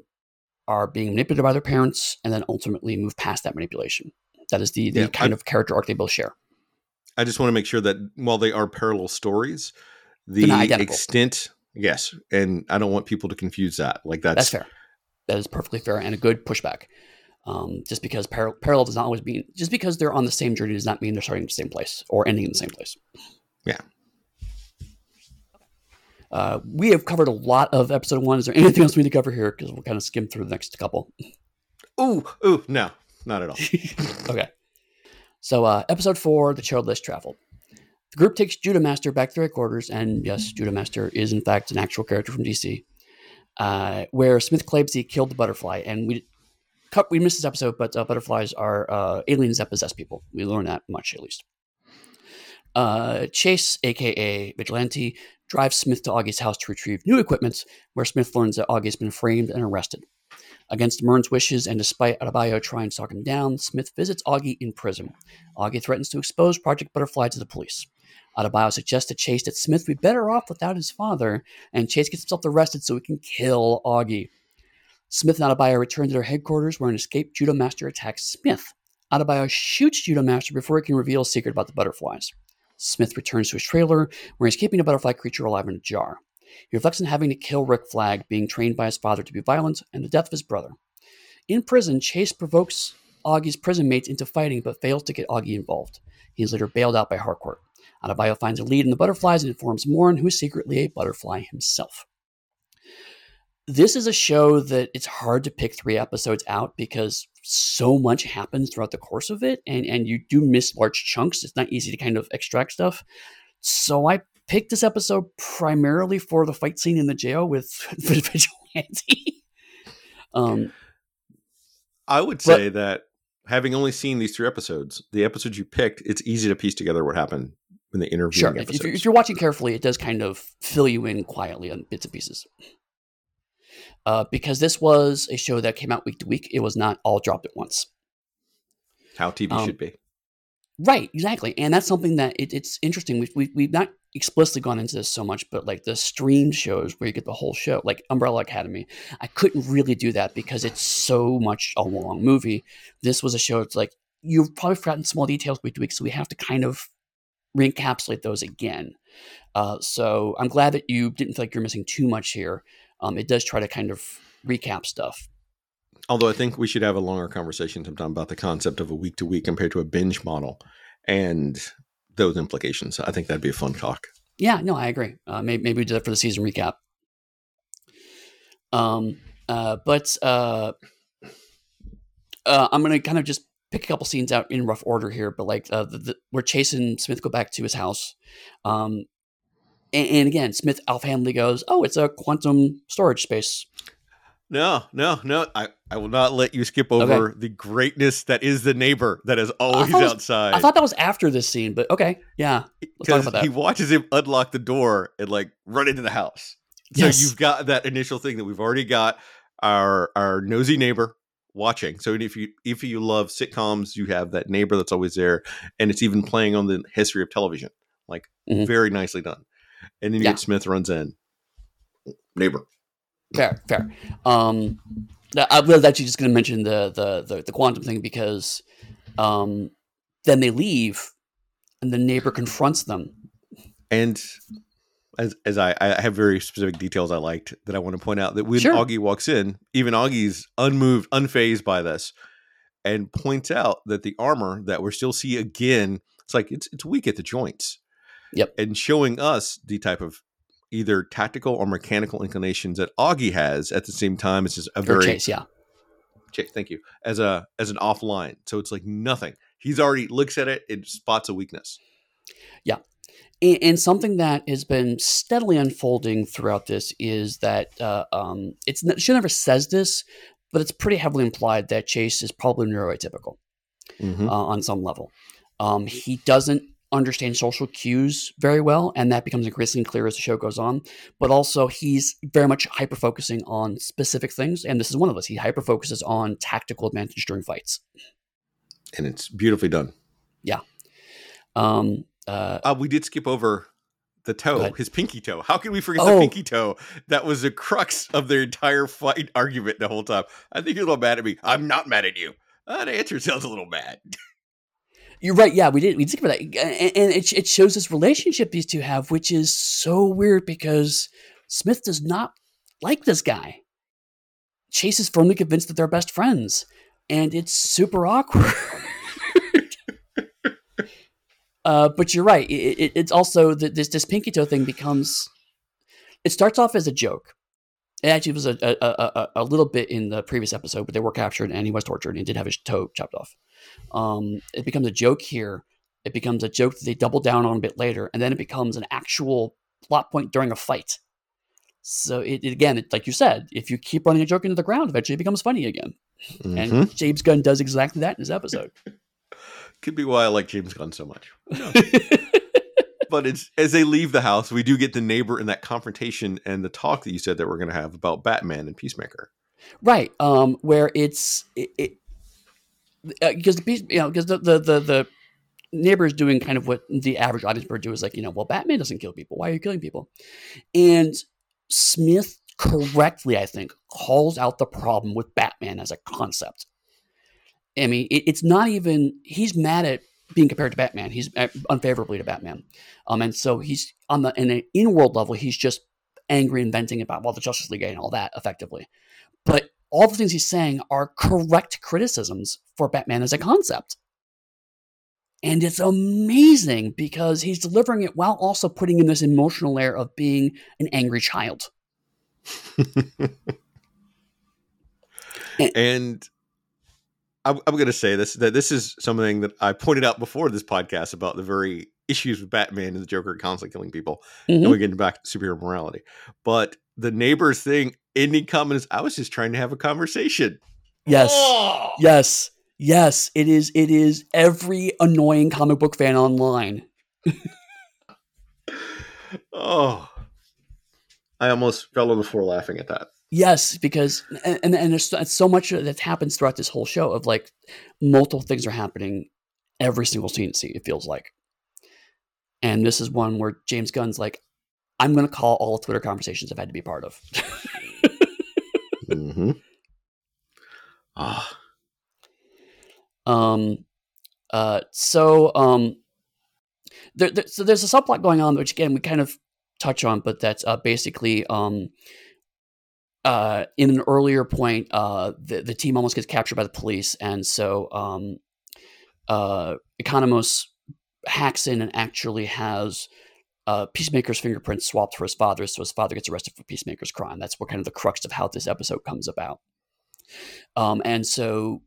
are being manipulated by their parents, and then ultimately move past that manipulation. That is the the Yeah, kind I- of character arc they both share. I just want to make sure that while they are parallel stories, the extent, yes, and I don't want people to confuse that. Like that's, That's fair. That is perfectly fair and a good pushback. Um, just because par- parallel does not always mean just because they're on the same journey does not mean they're starting in the same place or ending in the same place. Yeah. Uh, we have covered a lot of episode one. Is there anything else we need to cover here? Because we'll kind of skim through the next couple. Ooh, ooh, no, not at all. okay. So, uh, episode four, the Choad Less travel. The group takes Judomaster back to their headquarters, and yes, Judomaster is in fact an actual character from DC, uh, where Smith claims he killed the butterfly, and we we missed this episode, but uh, butterflies are uh, aliens that possess people. We learn that much at least. Uh, Chase, aka Vigilante, drives Smith to Auggie's house to retrieve new equipment, where Smith learns that Auggie has been framed and arrested. Against Murn's wishes and despite Adebayo trying to talk him down, Smith visits Auggie in prison. Auggie threatens to expose Project Butterfly to the police. Adebayo suggests to Chase that Smith would be better off without his father, and Chase gets himself arrested so he can kill Auggie. Smith and Adebayo return to their headquarters where an escaped judo master attacks Smith. Adebayo shoots Judo Master before he can reveal a secret about the butterflies. Smith returns to his trailer where he's keeping a butterfly creature alive in a jar. He reflects on having to kill Rick Flag, being trained by his father to be violent, and the death of his brother. In prison, Chase provokes Auggie's prison mates into fighting but fails to get Auggie involved. He is later bailed out by Harcourt. Adebayo finds a lead in the butterflies and informs Murn, who is secretly a butterfly himself. This is a show that it's hard to pick three episodes out because so much happens throughout the course of it, and, and you do miss large chunks. It's not easy to kind of extract stuff. So I picked this episode primarily for the fight scene in the jail with Vigilante. um, I would say but, that having only seen these three episodes, the episodes you picked, it's easy to piece together what happened in the interview. Sure, if, if, you're, if, you're, watching carefully, it does kind of fill you in quietly on bits and pieces. Uh, because this was a show that came out week to week, it was not all dropped at once. How TV um, should be. Right, exactly, and that's something that it, it's interesting. We've, we, we've not explicitly gone into this so much, but like the streamed shows where you get the whole show, like Umbrella Academy, I couldn't really do that because it's so much a long movie. This was a show. that's like you've probably forgotten small details week to week, so we have to kind of re-encapsulate those again. Uh, so I'm glad that you didn't feel like you're missing too much here. Um, it does try to kind of recap stuff. Although I think we should have a longer conversation sometime about the concept of a week to week compared to a binge model and those implications. I think that'd be a fun talk. Yeah, no, I agree. Uh, maybe, maybe we do that for the season recap. Um, uh, but uh, uh, I'm gonna kind of just pick a couple scenes out in rough order here. But like uh, the, the, where Chase and Smith go back to his house, um, and, and again, Smith offhandedly goes, "Oh, it's a quantum storage space." No, no, no. I, I will not let you skip over okay. the greatness that is the neighbor that is always I was, outside. I thought that was after this scene, but okay, yeah. Because he watches him unlock the door and like run into the house. So yes. you've got that initial thing that we've already got our our nosy neighbor watching. So if you if you love sitcoms, you have that neighbor that's always there, and it's even playing on the history of television. Like mm-hmm. very nicely done. And then you yeah. get Smith runs in. Neighbor fair, fair. Um, I was actually just going to mention the, the, the the quantum thing because um, then they leave, and the neighbor confronts them. And as as I, I have very specific details I liked that I want to point out that when sure. Auggie walks in, even Auggie's unmoved, unfazed by this, and points out that the armor that we're still see again, it's like it's it's weak at the joints. Yep. And showing us the type of either tactical or mechanical inclinations that Auggie has at the same time. It's just a very chase, yeah. Chase, thank you. As a as an offline, so it's like nothing. He's already looks at it and spots a weakness. Yeah, and, and something that has been steadily unfolding throughout this is that uh, um, it's she never says this, but it's pretty heavily implied that Chase is probably neurotypical mm-hmm. uh, on some level. Um, he doesn't understand social cues very well, and that becomes increasingly clear as the show goes on. But also, he's very much hyper focusing on specific things, and this is one of those. He hyper focuses on tactical advantage during fights, and it's beautifully done. Yeah. Um. Uh, uh we did skip over the toe, his pinky toe. How can we forget oh. the pinky toe? That was the crux of their entire fight argument the whole time. I think you're a little mad at me. I'm not mad at you. Uh, the answer sounds a little mad. You're right. Yeah, we did. We did about that, and, it, it shows this relationship these two have, which is so weird because Smith does not like this guy. Chase is firmly convinced that they're best friends, and it's super awkward. uh, but you're right. It, it, it's also that this this pinky toe thing becomes. It starts off as a joke. It actually was a, a, a, a little bit in the previous episode, but they were captured and he was tortured and did have his toe chopped off. Um, it becomes a joke here. It becomes a joke that they double down on a bit later, and then it becomes an actual plot point during a fight. So it, it again, it, like you said, if you keep running a joke into the ground, eventually it becomes funny again. Mhm. And James Gunn does exactly that in his episode. Could be why I like James Gunn so much. But it's as they leave the house, we do get the neighbor in that confrontation and the talk that you said that we're going to have about Batman and Peacemaker. right. Um, where it's it, it because the piece, you know, because the, the the the neighbor is doing kind of what the average audience would do is like, you know, well, Batman doesn't kill people. Why are you killing people? And Smith correctly, I think, calls out the problem with Batman as a concept. I mean, it, it's not even he's mad at being compared to Batman. He's uh, unfavorably to Batman, um, and so he's on the in an in-world level, he's just angry and venting about well the Justice League and all that effectively. But all the things he's saying are correct criticisms for Batman as a concept. And it's amazing because he's delivering it while also putting in this emotional layer of being an angry child. and I'm, I'm going to say this that this is something that I pointed out before this podcast about the very issues with Batman and the Joker constantly killing people. Mhm. And we get back to superhero morality. But the neighbors thing, ending comment is I was just trying to have a conversation. Yes. Oh! Yes. Yes. It is it is every annoying comic book fan online. Oh. I almost fell on the floor laughing at that. Yes, because and and, and there's so- so much that happens throughout this whole show of like multiple things are happening every single scene. See, it feels like, and this is one where James Gunn's like, "I'm going to call all the Twitter conversations I've had to be part of." Mm-hmm. Ah. um, uh, so um, there, there, so there's a subplot going on, which again we kind of touch on, but that's uh, basically um, uh, in an earlier point, uh, the the team almost gets captured by the police, and so um, uh, Economos hacks in and actually has uh, Peacemaker's fingerprints swapped for his father's, so his father gets arrested for Peacemaker's crime. That's what kind of the crux of how this episode comes about. Um, and so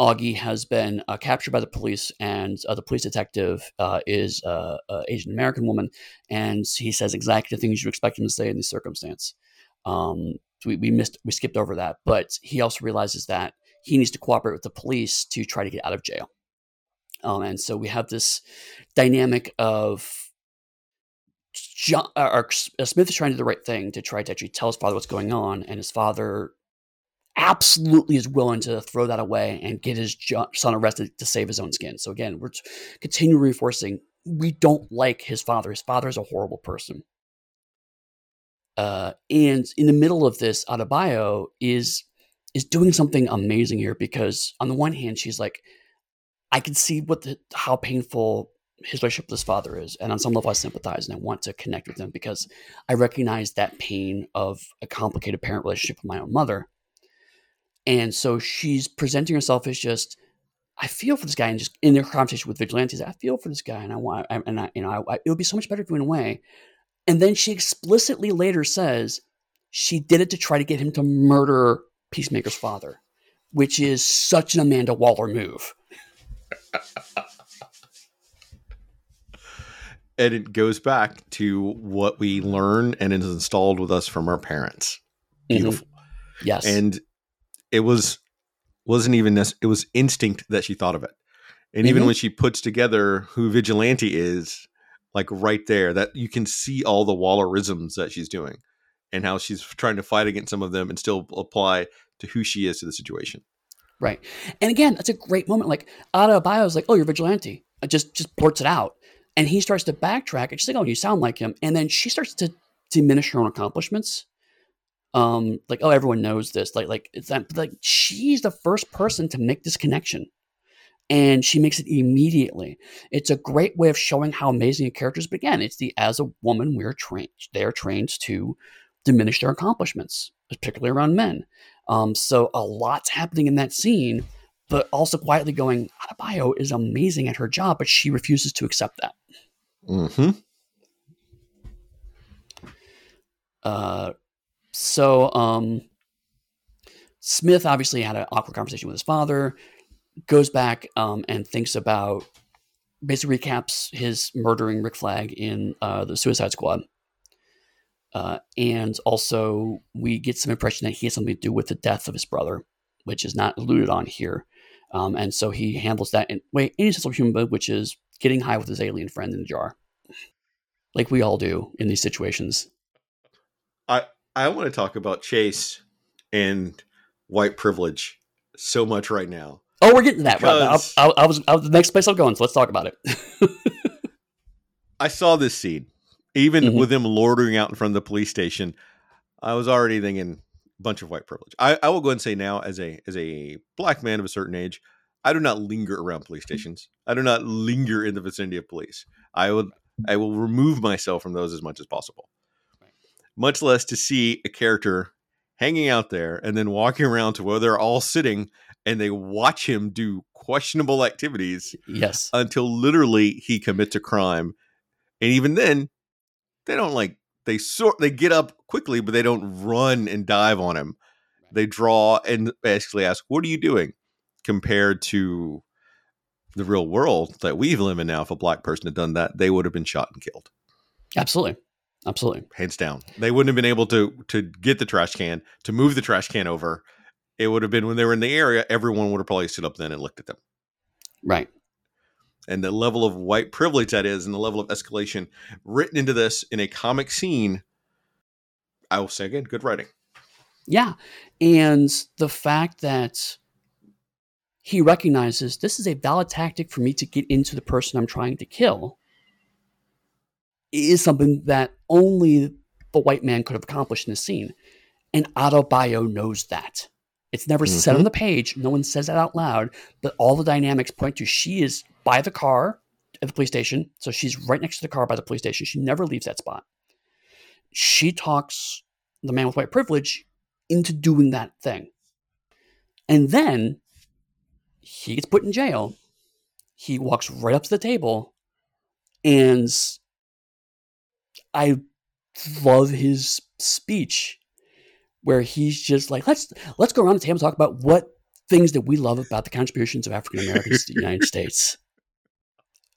Auggie has been uh, captured by the police, and uh, the police detective uh, is uh, an Asian American woman, and he says exactly the things you expect him to say in this circumstance. Um, we, we missed, we skipped over that, but he also realizes that he needs to cooperate with the police to try to get out of jail. Um, and so we have this dynamic of John, or, uh, Smith is trying to do the right thing to try to actually tell his father what's going on, and his father absolutely is willing to throw that away and get his son arrested to save his own skin. So again, we're continuing reinforcing we don't like his father. His father is a horrible person. Uh, and in the middle of this, Adebayo is is doing something amazing here because on the one hand, she's like, I can see what the how painful his relationship with his father is, and on some level, I sympathize and I want to connect with him because I recognize that pain of a complicated parent relationship with my own mother. And so she's presenting herself as just, I feel for this guy, and just in their conversation with vigilantes, I feel for this guy, and I want, I, and I, you know, I, I, it would be so much better if he went away. And then she explicitly later says she did it to try to get him to murder Peacemaker's father, which is such an Amanda Waller move. And it goes back to what we learn and is installed with us from our parents. Mhm. Beautiful. Yes. And it was wasn't even this it was instinct that she thought of it. And even Mhm. when she puts together who vigilante is, like right there, that you can see all the Wallerisms that she's doing and how she's trying to fight against some of them and still apply to who she is to the situation. Right. And again, that's a great moment. Like Adebayo is like, "Oh, you're vigilante." I just just blurts it out, and he starts to backtrack. And she's like, "Oh, you sound like him." And then she starts to diminish her own accomplishments. Um, like, "Oh, everyone knows this." Like, like it's that. Like, she's the first person to make this connection, and she makes it immediately. It's a great way of showing how amazing a character is. But again, it's the as a woman, we're trained. They are trained to diminish their accomplishments, particularly around men. Um, so a lot's happening in that scene, but also quietly going, Adebayo is amazing at her job, but she refuses to accept that. Mm-hmm. Uh, so um, Smith obviously had an awkward conversation with his father, goes back um, and thinks about, basically recaps his murdering Rick Flag in uh, the Suicide Squad. Uh, and also, we get some impression that he has something to do with the death of his brother, which is not alluded on here. Um, and so he handles that in way any sensible human which is getting high with his alien friend in a jar, like we all do in these situations. I I want to talk about Chase and white privilege so much right now. Oh, we're getting to that. Because I, I, I, was, I was the next place I'm going, so let's talk about it. I saw this scene, even mm-hmm. with him lording out in front of the police station. I was already thinking a bunch of white privilege. I, I will go and say now, as a as a black man of a certain age, I do not linger around police stations. I do not linger in the vicinity of police. I will I will remove myself from those as much as possible. Much less to see a character hanging out there and then walking around to where they're all sitting and they watch him do questionable activities. Yes. Until literally he commits a crime. And even then, they don't like they sort they get up quickly, but they don't run and dive on him. They draw and basically ask, "What are you doing?" Compared to the real world that we live in now, if a black person had done that, they would have been shot and killed. Absolutely, absolutely, hands down. They wouldn't have been able to to get the trash can to move the trash can over. It would have been when they were in the area. Everyone would have probably stood up then and looked at them. Right and the level of white privilege that is and the level of escalation written into this in a comic scene i will say again good writing yeah and the fact that he recognizes this is a valid tactic for me to get into the person i'm trying to kill is something that only the white man could have accomplished in the scene and Adebayo knows that it's never mm-hmm. said on mm-hmm. the page. No one says that out loud, but all the dynamics point to she is by the car at the police station. So she's right next to the car by the police station. She never leaves that spot. She talks the man with white privilege into doing that thing. And then he gets put in jail. He walks right up to the table and I love his speech where he's just like, let's let's go around the table and talk about what things that we love about the contributions of African Americans to the United States.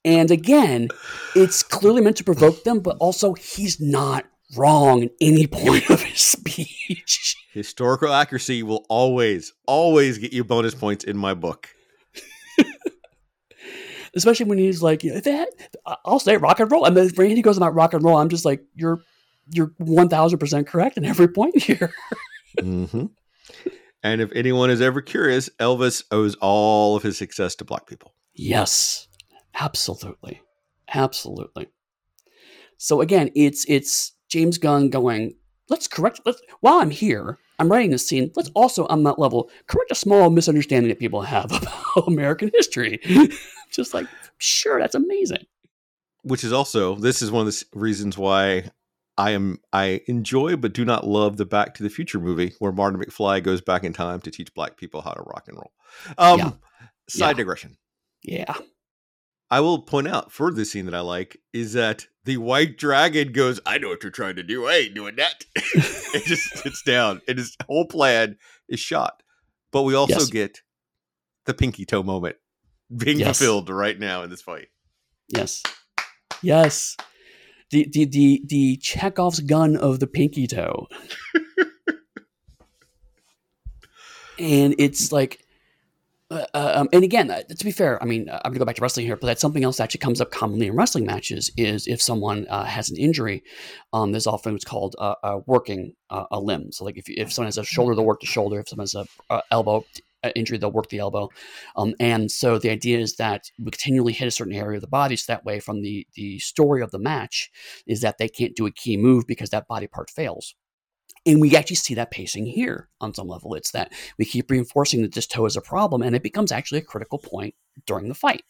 And again, it's clearly meant to provoke them, but also he's not wrong in any point of his speech. Historical accuracy will always, always get you bonus points in my book. Especially when he's like, that, I'll say rock and roll. And then he goes about rock and roll, I'm just like, you're you're 1000% correct in every point here. mm-hmm. And if anyone is ever curious, Elvis owes all of his success to black people. Yes, absolutely. Absolutely. So again, it's it's James Gunn going, let's correct let's while I'm here, I'm writing this scene, let's also on that level correct a small misunderstanding that people have about American history. Just like, sure, that's amazing. Which is also this is one of the reasons why I am I enjoy but do not love the Back to the Future movie where Martin McFly goes back in time to teach black people how to rock and roll. Um, yeah. Side yeah. digression. Yeah. I will point out for this scene that I like is that the white dragon goes, I know what you're trying to do. I ain't doing that. it just sits down and his whole plan is shot. But we also yes. get the pinky toe moment being yes. fulfilled right now in this fight. Yes. Yes the the the the Chekhov's gun of the pinky toe. and it's like uh, uh, um, and again, uh, to be fair, I mean, I'm going to go back to wrestling here, but that's something else that actually comes up commonly in wrestling matches is if someone uh, has an injury, um, there's often what's called uh, working a limb. So, like if, if someone has a shoulder, they'll work the shoulder. If someone has a elbow injury, they'll work the elbow. Um, and so the idea is that we continually hit a certain area of the body. So that way, from the the story of the match, is that they can't do a key move because that body part fails. And we actually see that pacing here on some level. It's that we keep reinforcing that this toe is a problem, and it becomes actually a critical point during the fight.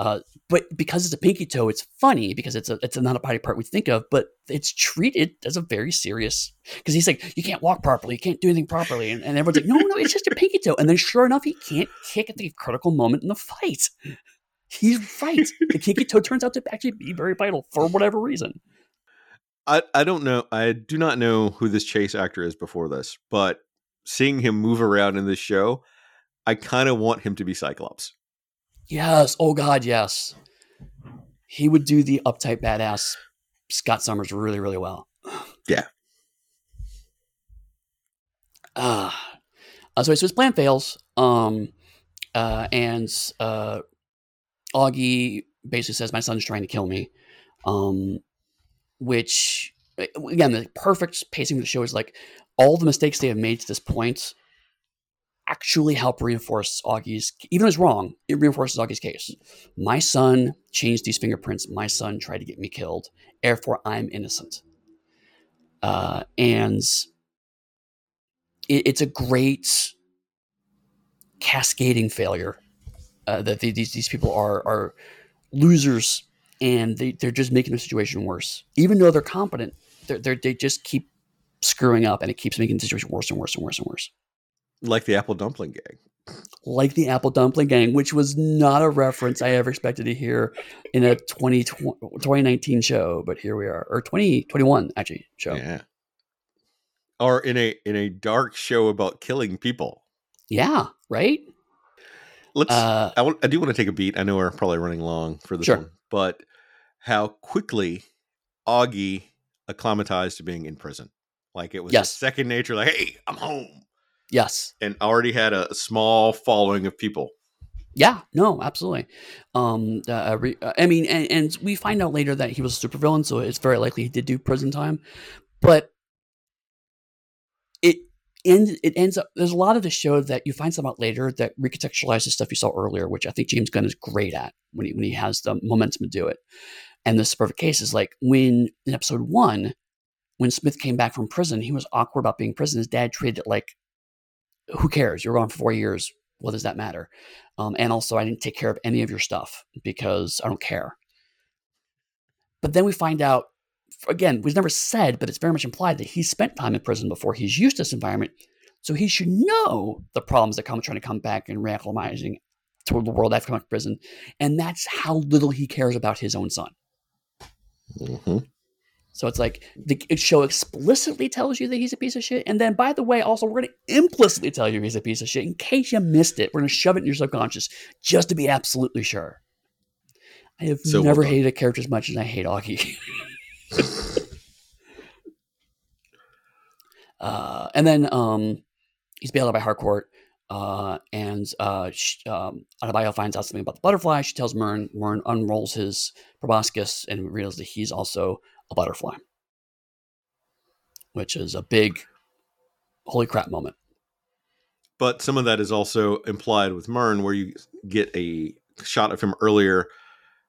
Uh, but because it's a pinky toe, it's funny because it's a it's not a body part we think of, but it's treated as a very serious. Because he's like, you can't walk properly, you can't do anything properly, and, and everyone's like, no, no, it's just a pinky toe. And then sure enough, he can't kick at the critical moment in the fight. He's right. The pinky toe turns out to actually be very vital for whatever reason. I I don't know. I do not know who this Chase actor is before this, but seeing him move around in this show, I kind of want him to be Cyclops. Yes. Oh God, yes. He would do the uptight badass Scott Summers really, really well. Yeah. Ah. Uh, so, so his plan fails, um, uh, and uh, Auggie basically says, "My son's trying to kill me," um, which again, the perfect pacing of the show is like all the mistakes they have made to this point actually help reinforce Auggie's, even though it's wrong, it reinforces Auggie's case. My son changed these fingerprints. My son tried to get me killed. Therefore, I'm innocent. Uh, and it, it's a great cascading failure uh, that these these people are are losers and they, they're just making the situation worse. Even though they're competent, they're, they're, they just keep screwing up and it keeps making the situation worse and worse and worse and worse. Like the Apple Dumpling Gang. Like the Apple Dumpling Gang, which was not a reference I ever expected to hear in a 20, 2019 show, but here we are, or 2021 actually show. Yeah. Or in a in a dark show about killing people. Yeah, right? Let's. Uh, I, w- I do want to take a beat. I know we're probably running long for this sure. one, but how quickly Auggie acclimatized to being in prison. Like it was yes. second nature. Like, hey, I'm home. Yes, and already had a small following of people. Yeah, no, absolutely. Um, uh, re, uh, I mean, and, and, we find out later that he was a supervillain, so it's very likely he did do prison time. But end it ends up. There's a lot of the show that you find some out later that recontextualizes stuff you saw earlier, which I think James Gunn is great at when he when he has the momentum to do it. And this perfect case is like when in episode one, when Smith came back from prison, he was awkward about being in prison. His dad treated it like who cares? You're gone for four years. What does that matter? Um, and also, I didn't take care of any of your stuff because I don't care. But then we find out, again, was never said, but it's very much implied that he spent time in prison before he's used to this environment. So he should know the problems that come trying to come back and reacclimatizing to the world after coming to prison. And that's how little he cares about his own son. Mm-hmm. So it's like the show explicitly tells you that he's a piece of shit. And then, by the way, also, we're going to implicitly tell you he's a piece of shit in case you missed it. We're going to shove it in your subconscious just to be absolutely sure. I have so never well hated a character as much as I hate Auggie. uh, and then um, he's bailed out by Harcourt. Uh, and uh, she, um, Adebayo finds out something about the butterfly. She tells Murn. Murn unrolls his proboscis and reveals that he's also a butterfly, which is a big holy crap moment. But some of that is also implied with Murn, where you get a shot of him earlier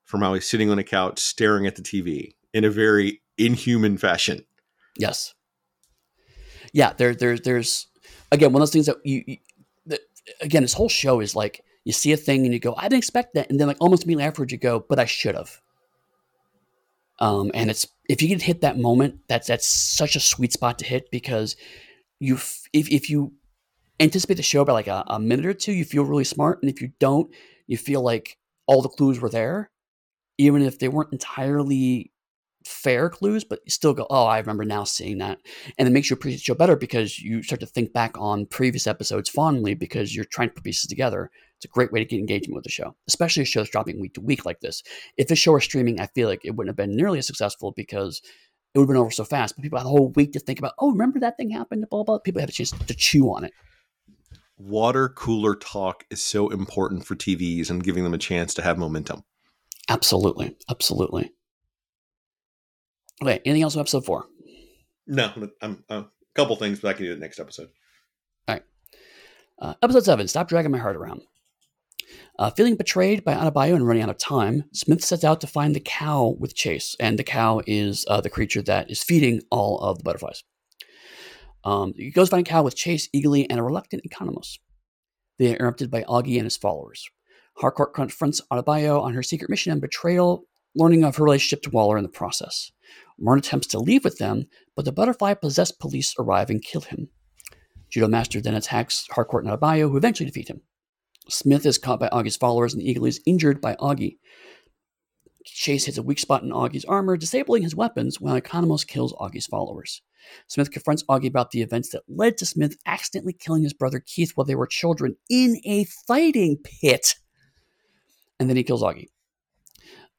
from how he's sitting on a couch staring at the TV in a very inhuman fashion. Yes. Yeah, there, there, there's again one of those things that you, you that, again, this whole show is like you see a thing and you go, I didn't expect that, and then like almost immediately afterwards you go, but I should have. Um, and it's if you can hit that moment, that's that's such a sweet spot to hit because you if if you anticipate the show by like a, a minute or two, you feel really smart, and if you don't, you feel like all the clues were there, even if they weren't entirely fair clues, but you still go, oh, I remember now seeing that. And it makes you appreciate the show better because you start to think back on previous episodes fondly because you're trying to put pieces together. It's a great way to get engagement with the show, especially a show that's dropping week to week like this. If the show were streaming, I feel like it wouldn't have been nearly as successful because it would have been over so fast. But people had a whole week to think about, oh, remember that thing happened, to blah, blah. People had a chance to chew on it. Water cooler talk is so important for TVs and giving them a chance to have momentum. Absolutely. Absolutely. Okay. Anything else on episode four? No, I'm a couple things, but I can do it next episode. All right. Uh, episode seven. Stop dragging my heart around. Uh, feeling betrayed by Adebayo and running out of time, Smith sets out to find the cow with Chase, and the cow is uh, the creature that is feeding all of the butterflies. Um, he goes find a cow with Chase, Eagly, and a reluctant Economos. They are interrupted by Auggie and his followers. Harcourt confronts Adebayo on her secret mission and betrayal, learning of her relationship to Waller in the process. Murn attempts to leave with them, but the butterfly possessed police arrive and kill him. Judomaster then attacks Harcourt and Adebayo, who eventually defeat him. Smith is caught by Auggie's followers, and Eagly is injured by Auggie. Chase hits a weak spot in Auggie's armor, disabling his weapons, while Economos kills Auggie's followers. Smith confronts Auggie about the events that led to Smith accidentally killing his brother Keith while they were children in a fighting pit. And then he kills Auggie.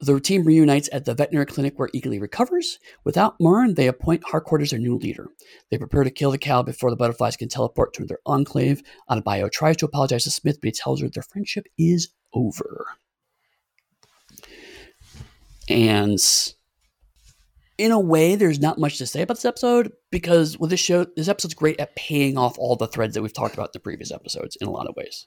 The team reunites at the veterinary clinic where Eagly recovers. Without Murn, they appoint Harcourt as their new leader. They prepare to kill the cow before the butterflies can teleport to their enclave. Adebayo tries to apologize to Smith, but he tells her their friendship is over. And in a way, there's not much to say about this episode because with this show, this episode's great at paying off all the threads that we've talked about in the previous episodes in a lot of ways.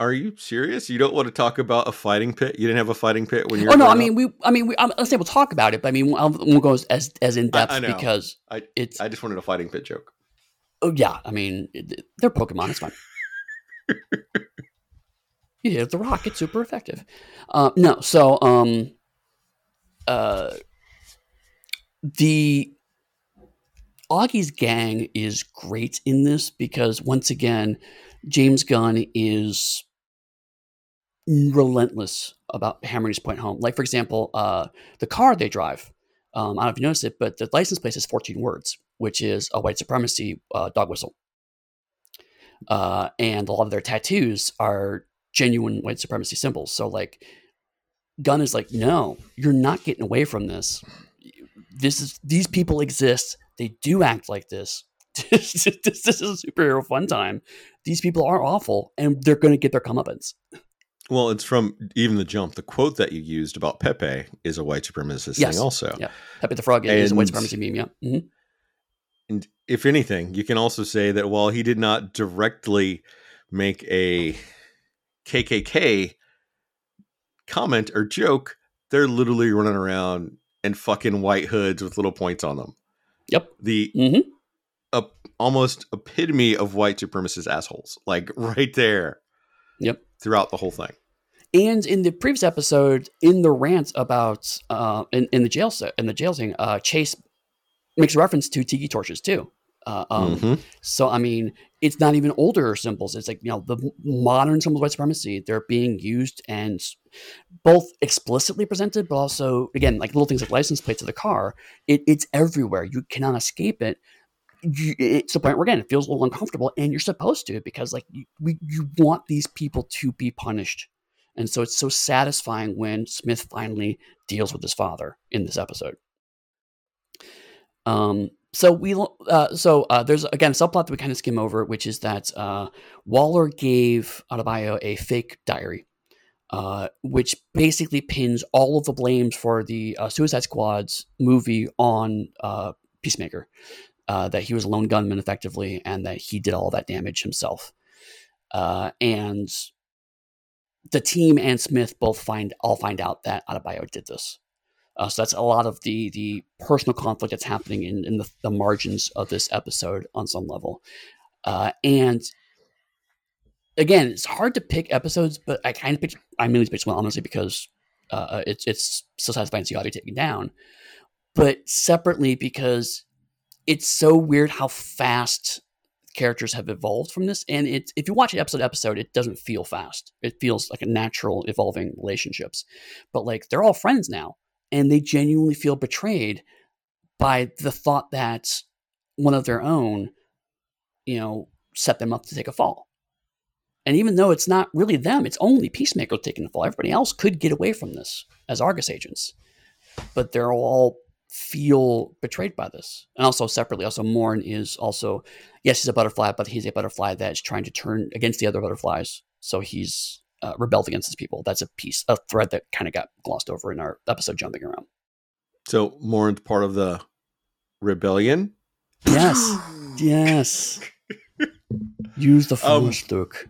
Are you serious? You don't want to talk about a fighting pit? You didn't have a fighting pit when you? Were. Oh no, I mean we. I mean, we, I'm, let's say we'll talk about it, but I mean, we'll, we'll go as as in depth I know. because I it's. I just wanted a fighting pit joke. oh yeah, I mean, they're Pokemon. It's fine. you hit the rock. It's super effective. Uh, no, so um, uh, the Auggie's gang is great in this because once again, James Gunn is relentless about hammering his point home. Like for example, uh, the car they drive. Um, I don't know if you noticed it, but the license plate is 14 words, which is a white supremacy uh, dog whistle. Uh, and a lot of their tattoos are genuine white supremacy symbols. So like, Gunn is like, no, you're not getting away from this. This is these people exist. They do act like this. this, this, this is a superhero fun time. These people are awful, and they're going to get their comeuppance. Well, it's from even the jump. The quote that you used about Pepe is a white supremacist Yes. thing, also. Yeah. Pepe the Frog is a white And- supremacy meme. Yeah. hmm And if anything, you can also say that while he did not directly make a KKK comment or joke, they're literally running around in fucking white hoods with little points on them. Yep. The hmm uh, almost epitome of white supremacist assholes, like right there. Yep. Throughout the whole thing. And in the previous episode, in the rant about uh, in, in the jail in the jail thing, uh, Chase makes reference to tiki torches too. Uh, um, Mhm. So I mean, it's not even older symbols. It's like you know the modern symbols of white supremacy. They're being used and both explicitly presented, but also again like little things like license plates of the car. It, it's everywhere. You cannot escape it. You, it's the point where again it feels a little uncomfortable, and you're supposed to because like you, we, you want these people to be punished, and so it's so satisfying when Smith finally deals with his father in this episode. Um, so we uh, so uh, there's again a subplot that we kind of skim over, which is that uh, Waller gave Adebayo a fake diary, uh, which basically pins all of the blames for the uh, Suicide Squad's movie on uh, Peacemaker, uh, that he was a lone gunman effectively, and that he did all that damage himself. Uh, and the team and Smith both find all find out that Adebayo did this. Uh, so that's a lot of the the personal conflict that's happening in, in the, the margins of this episode on some level. Uh, and again, it's hard to pick episodes, but I kind of picked I mainly picked one honestly because uh, it's it's so satisfying to see Auggie taken down, but separately because it's so weird how fast characters have evolved from this. And it if you watch it episode episode, it doesn't feel fast. It feels like a natural evolving relationships. But like they're all friends now and they genuinely feel betrayed by the thought that one of their own, you know, set them up to take a fall. And even though it's not really them, it's only Peacemaker taking the fall. Everybody else could get away from this as Argus agents, but they're all feel betrayed by this. And also separately, also Murn is also, yes, he's a butterfly, but he's a butterfly that is trying to turn against the other butterflies. So he's uh, rebelled against his people. That's a piece, a thread that kind of got glossed over in our episode jumping around. So Murn's part of the rebellion. Yes, yes. Use the Um, force, Luke.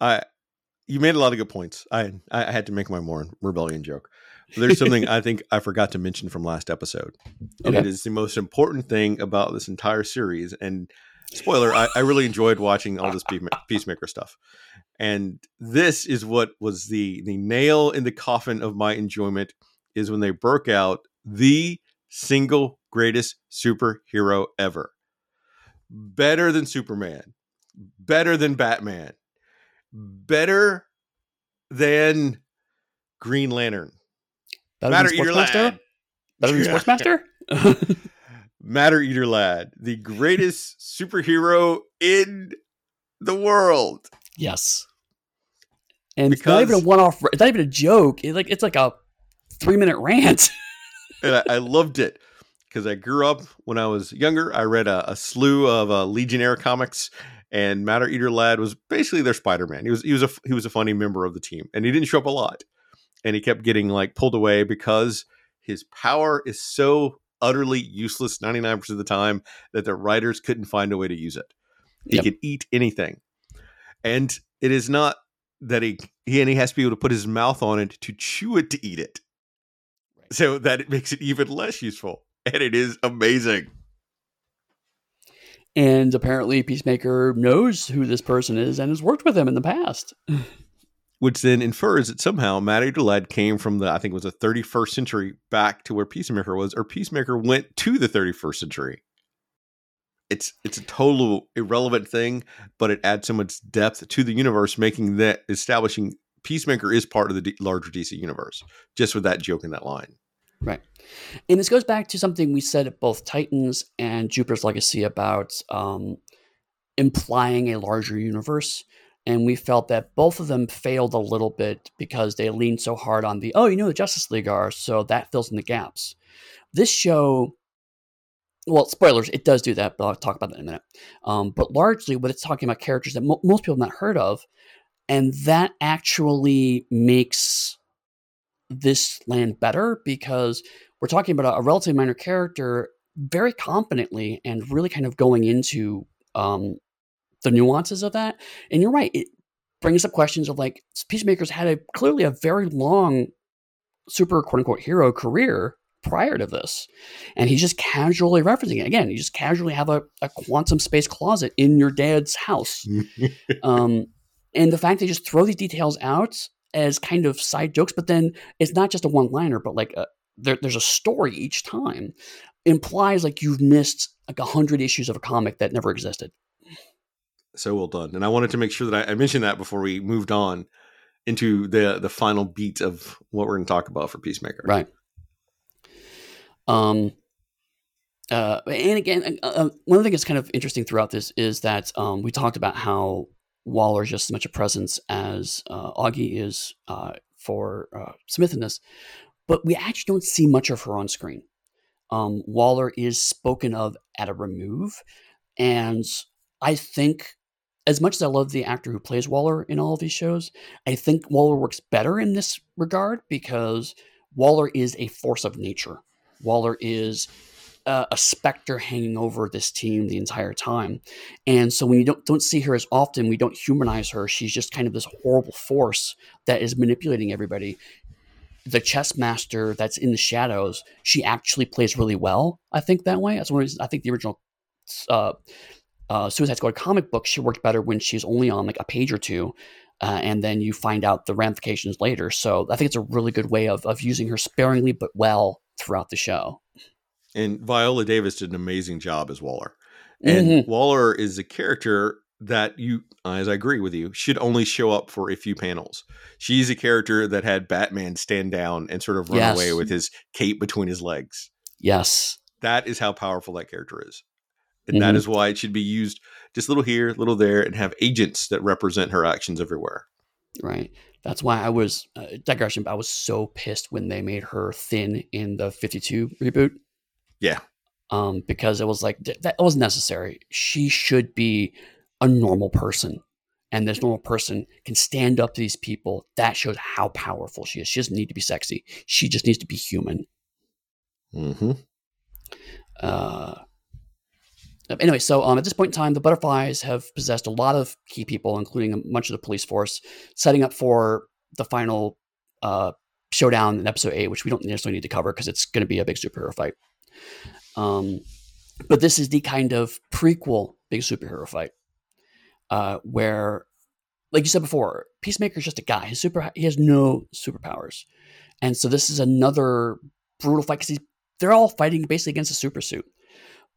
I you made a lot of good points. I I had to make my Morin rebellion joke. There's something I think I forgot to mention from last episode. And it Okay. is the most important thing about this entire series. And spoiler, I, I really enjoyed watching all this Peacemaker stuff. And this is what was the the nail in the coffin of my enjoyment is when they broke out the single greatest superhero ever. Better than Superman. Better than Batman. Better than Green Lantern. Matter Eater Lad. Better than Sportsmaster? Matter Eater Lad, the greatest superhero in the world. yes. and it's not even a one-off. It's not even a joke. It, like it's like a three-minute rant. and I, I, loved it because I grew up when I was younger. I read a, a slew of uh, Legionnaire comics, and Matter Eater Lad was basically their Spider-Man. He was he was a he was a funny member of the team, and he didn't show up a lot, and he kept getting like pulled away because his power is so utterly useless 99% of the time that the writers couldn't find a way to use it. He yep. could eat anything. And it is not that he, he and he has to be able to put his mouth on it to chew it to eat it. Right. So that it makes it even less useful. And it is amazing. And apparently Peacemaker knows who this person is and has worked with him in the past. which then infers that somehow Matt Lad came from the I think it was the 31st century back to where Peacemaker was, or Peacemaker went to the 31st century. It's it's a total irrelevant thing, but it adds so much depth to the universe, making that establishing Peacemaker is part of the D- larger DC universe. Just with that joke in that line, right? And this goes back to something we said at both Titans and Jupiter's Legacy about um, implying a larger universe and we felt that both of them failed a little bit because they leaned so hard on the oh you know the justice league are so that fills in the gaps. This show well spoilers it does do that but i'll talk about that in a minute. Um, but largely what it's talking about characters that mo- most people have not heard of and that actually makes this land better because we're talking about a, a relatively minor character very confidently and really kind of going into um, the nuances of that. And you're right, it brings up questions of like Peacemaker's had a clearly a very long super quote unquote hero career prior to this. And he's just casually referencing it. Again, you just casually have a, a quantum space closet in your dad's house. um, and the fact they just throw these details out as kind of side jokes, but then it's not just a one liner, but like a, there, there's a story each time implies like you've missed like a hundred issues of a comic that never existed so well done. And I wanted to make sure that I, I mentioned that before we moved on into the the final beat of what we're going to talk about for Peacemaker. Right. Um. Uh, and again, uh, uh, one of the things that's kind of interesting throughout this is that um, we talked about how Waller is just as much a presence as uh, Auggie is uh, for uh, Smith in this, but we actually don't see much of her on screen. Um, Waller is spoken of at a remove, and I think as much as I love the actor who plays Waller in all of these shows, I think Waller works better in this regard because Waller is a force of nature. Waller is uh, a specter hanging over this team the entire time, and so when you don't don't see her as often, we don't humanize her. She's just kind of this horrible force that is manipulating everybody. The chess master that's in the shadows, she actually plays really well. I think that way. That's one reason I think the original uh, uh, Suicide Squad comic book, she worked better when she's only on like a page or two. Uh, and then you find out the ramifications later. So I think it's a really good way of, of using her sparingly but well throughout the show. And Viola Davis did an amazing job as Waller. And mm-hmm. Waller is a character that you, as I agree with you, should only show up for a few panels. She's a character that had Batman stand down and sort of run yes. away with his cape between his legs. Yes. That is how powerful that character is. And mm-hmm. that is why it should be used just little here, little there, and have agents that represent her actions everywhere. Right. That's why I was uh, digression. But I was so pissed when they made her thin in the Fifty Two reboot. Yeah. Um, because it was like that was necessary. She should be a normal person, and this normal person can stand up to these people. That shows how powerful she is. She doesn't need to be sexy. She just needs to be human. Hmm. Uh, Anyway, so um, at this point in time, the butterflies have possessed a lot of key people, including much of the police force, setting up for the final uh, showdown in episode eight, which we don't necessarily need to cover because it's going to be a big superhero fight. Um, but this is the kind of prequel big superhero fight uh, where, like you said before, Peacemaker is just a guy. Super he has no superpowers, and so this is another brutal fight because they're all fighting basically against a super suit,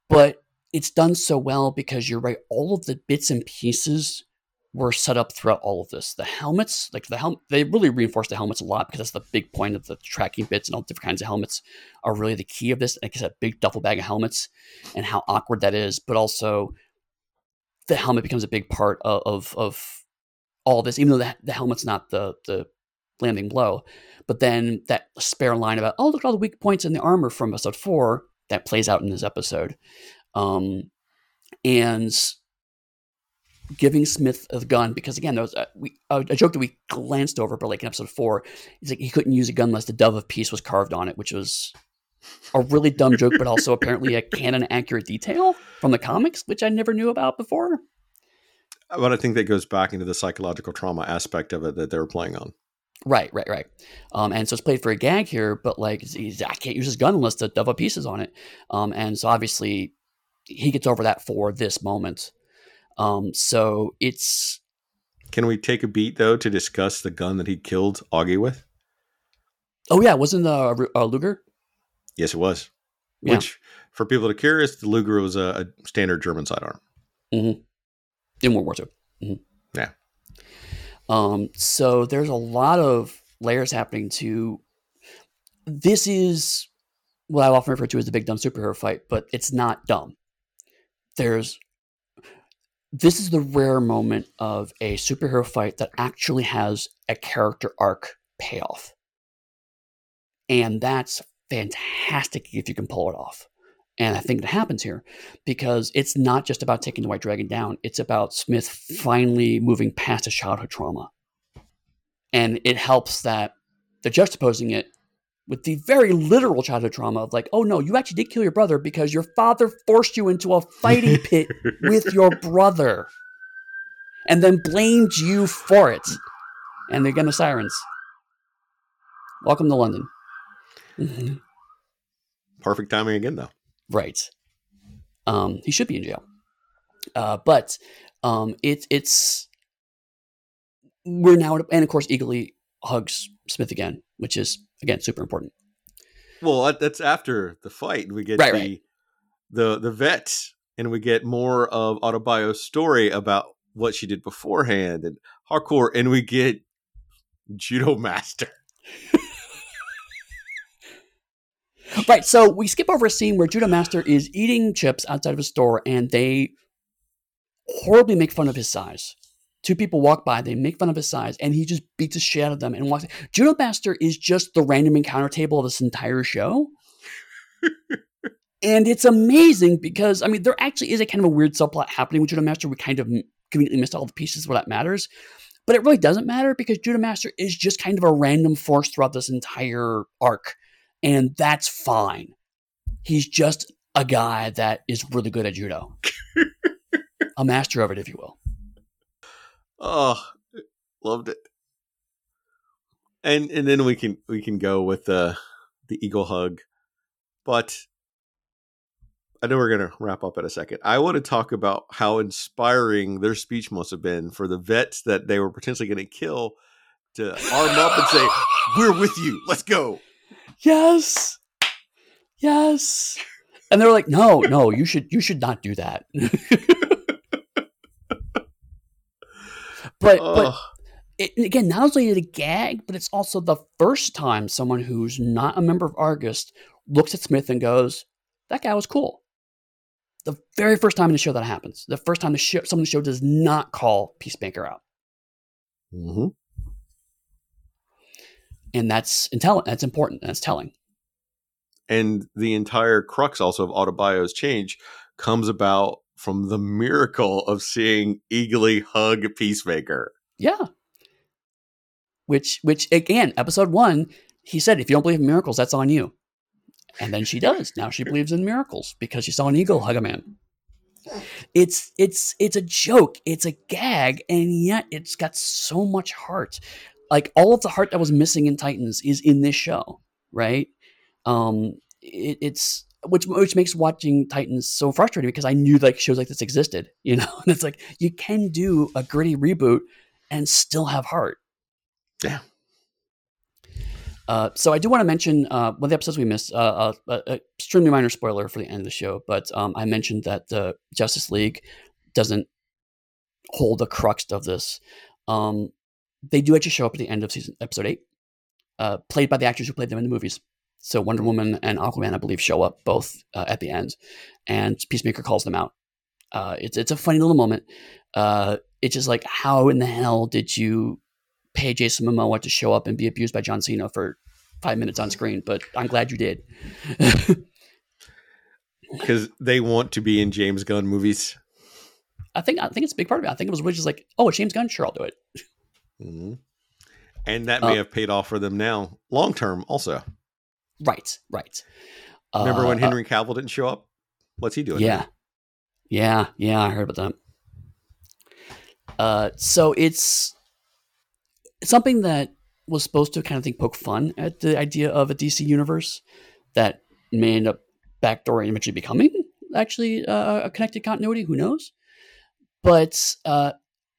but it's done so well because you're right. All of the bits and pieces were set up throughout all of this. The helmets, like the helmet, they really reinforce the helmets a lot because that's the big point of the tracking bits and all different kinds of helmets are really the key of this. Like I said, big duffel bag of helmets and how awkward that is, but also the helmet becomes a big part of of, of all this, even though the, the helmet's not the the landing blow. But then that spare line about oh look at all the weak points in the armor from episode four that plays out in this episode, um, and giving Smith a gun because again, there was a, we, a, a, joke that we glanced over, but like in episode four, he's like he couldn't use a gun unless the dove of peace was carved on it, which was a really dumb joke, but also apparently a canon accurate detail from the comics, which I never knew about before. But I think that goes back into the psychological trauma aspect of it that they were playing on. Right, right, right. Um, and so it's played for a gag here, but like I can't use his gun unless the dove of peace is on it. Um, and so obviously he gets over that for this moment. Um, so it's. Can we take a beat though to discuss the gun that he killed Auggie with? Oh yeah, wasn't the uh, Luger? Yes, it was. Yeah. Which, for people that are curious, the Luger was a, a standard German sidearm. Mm-hmm. In World War II. Mm-hmm. Yeah. Um, so there's a lot of layers happening to. This is what I often refer to as the big dumb superhero fight, but it's not dumb. There's this is the rare moment of a superhero fight that actually has a character arc payoff. And that's fantastic if you can pull it off. And I think it happens here because it's not just about taking the White Dragon down, it's about Smith finally moving past his childhood trauma. And it helps that they're juxtaposing it with the very literal childhood trauma of like, oh no, you actually did kill your brother because your father forced you into a fighting pit with your brother and then blamed you for it. And they're gonna sirens. Welcome to London. Mm-hmm. Perfect timing again, though. Right. Um, he should be in jail. Uh, but um, it, it's we're now and of course Eagly hugs Smith again, which is again super important. Well, that's after the fight. We get right, the right. the the vet, and we get more of Adebayo's story about what she did beforehand and Harcourt, and we get Judomaster. right. So we skip over a scene where Judomaster is eating chips outside of a store, and they horribly make fun of his size. Two people walk by, they make fun of his size, and he just beats the shit out of them and walks. Judomaster is just the random encounter table of this entire show. and it's amazing because, I mean, there actually is a kind of a weird subplot happening with Judomaster. We kind of conveniently missed all the pieces where that matters. But it really doesn't matter because Judomaster is just kind of a random force throughout this entire arc. And that's fine. He's just a guy that is really good at judo. a master of it, if you will. Oh, loved it. And and then we can we can go with the the eagle hug. But I know we're going to wrap up in a second. I want to talk about how inspiring their speech must have been for the vets that they were potentially going to kill to arm up and say, "We're with you. Let's go." Yes. Yes. And they're like, "No, no, you should you should not do that." But but it, again, not only the gag, but it's also the first time someone who's not a member of Argus looks at Smith and goes, "That guy was cool." The very first time in the show that happens, the first time the show, someone in the show does not call Peacemaker out. Mm-hmm. And that's intelligent. That's important. That's telling. And the entire crux also of Adebayo's change comes about from the miracle of seeing Eagly hug Peacemaker. Yeah. Which, which again, episode one, he said, if you don't believe in miracles, that's on you. And then she does. Now she believes in miracles because she saw an eagle hug a man. It's it's it's a joke. It's a gag, and yet it's got so much heart. Like all of the heart that was missing in Titans is in this show, right? Um, it, it's which which makes watching Titans so frustrating because I knew like shows like this existed, you know. And it's like you can do a gritty reboot and still have heart. Yeah. Uh, so I do want to mention uh, one of the episodes we missed. Uh, uh, uh extremely minor spoiler for the end of the show, but um, I mentioned that the Justice League doesn't hold the crux of this. Um, they do actually show up at the end of season episode eight, uh, played by the actors who played them in the movies. So Wonder Woman and Aquaman, I believe, show up both uh, at the end, and Peacemaker calls them out. Uh, it's it's a funny little moment. Uh, it's just like, how in the hell did you pay Jason Momoa to show up and be abused by John Cena for five minutes on screen? But I'm glad you did. Because they want to be in James Gunn movies. I think I think it's a big part of it. I think it was really just like, oh, James Gunn, sure, I'll do it. Mm-hmm. And that may Uh, have paid off for them now, long term, also. Right, right. Remember Uh, when Henry Cavill didn't show up? What's he doing? yeah, yeah, yeah. I heard about that. Uh, so it's it's something that was supposed to kind of think poke fun at the idea of a DC universe that may end up backdoor and eventually becoming actually uh, a connected continuity. Who knows? But uh,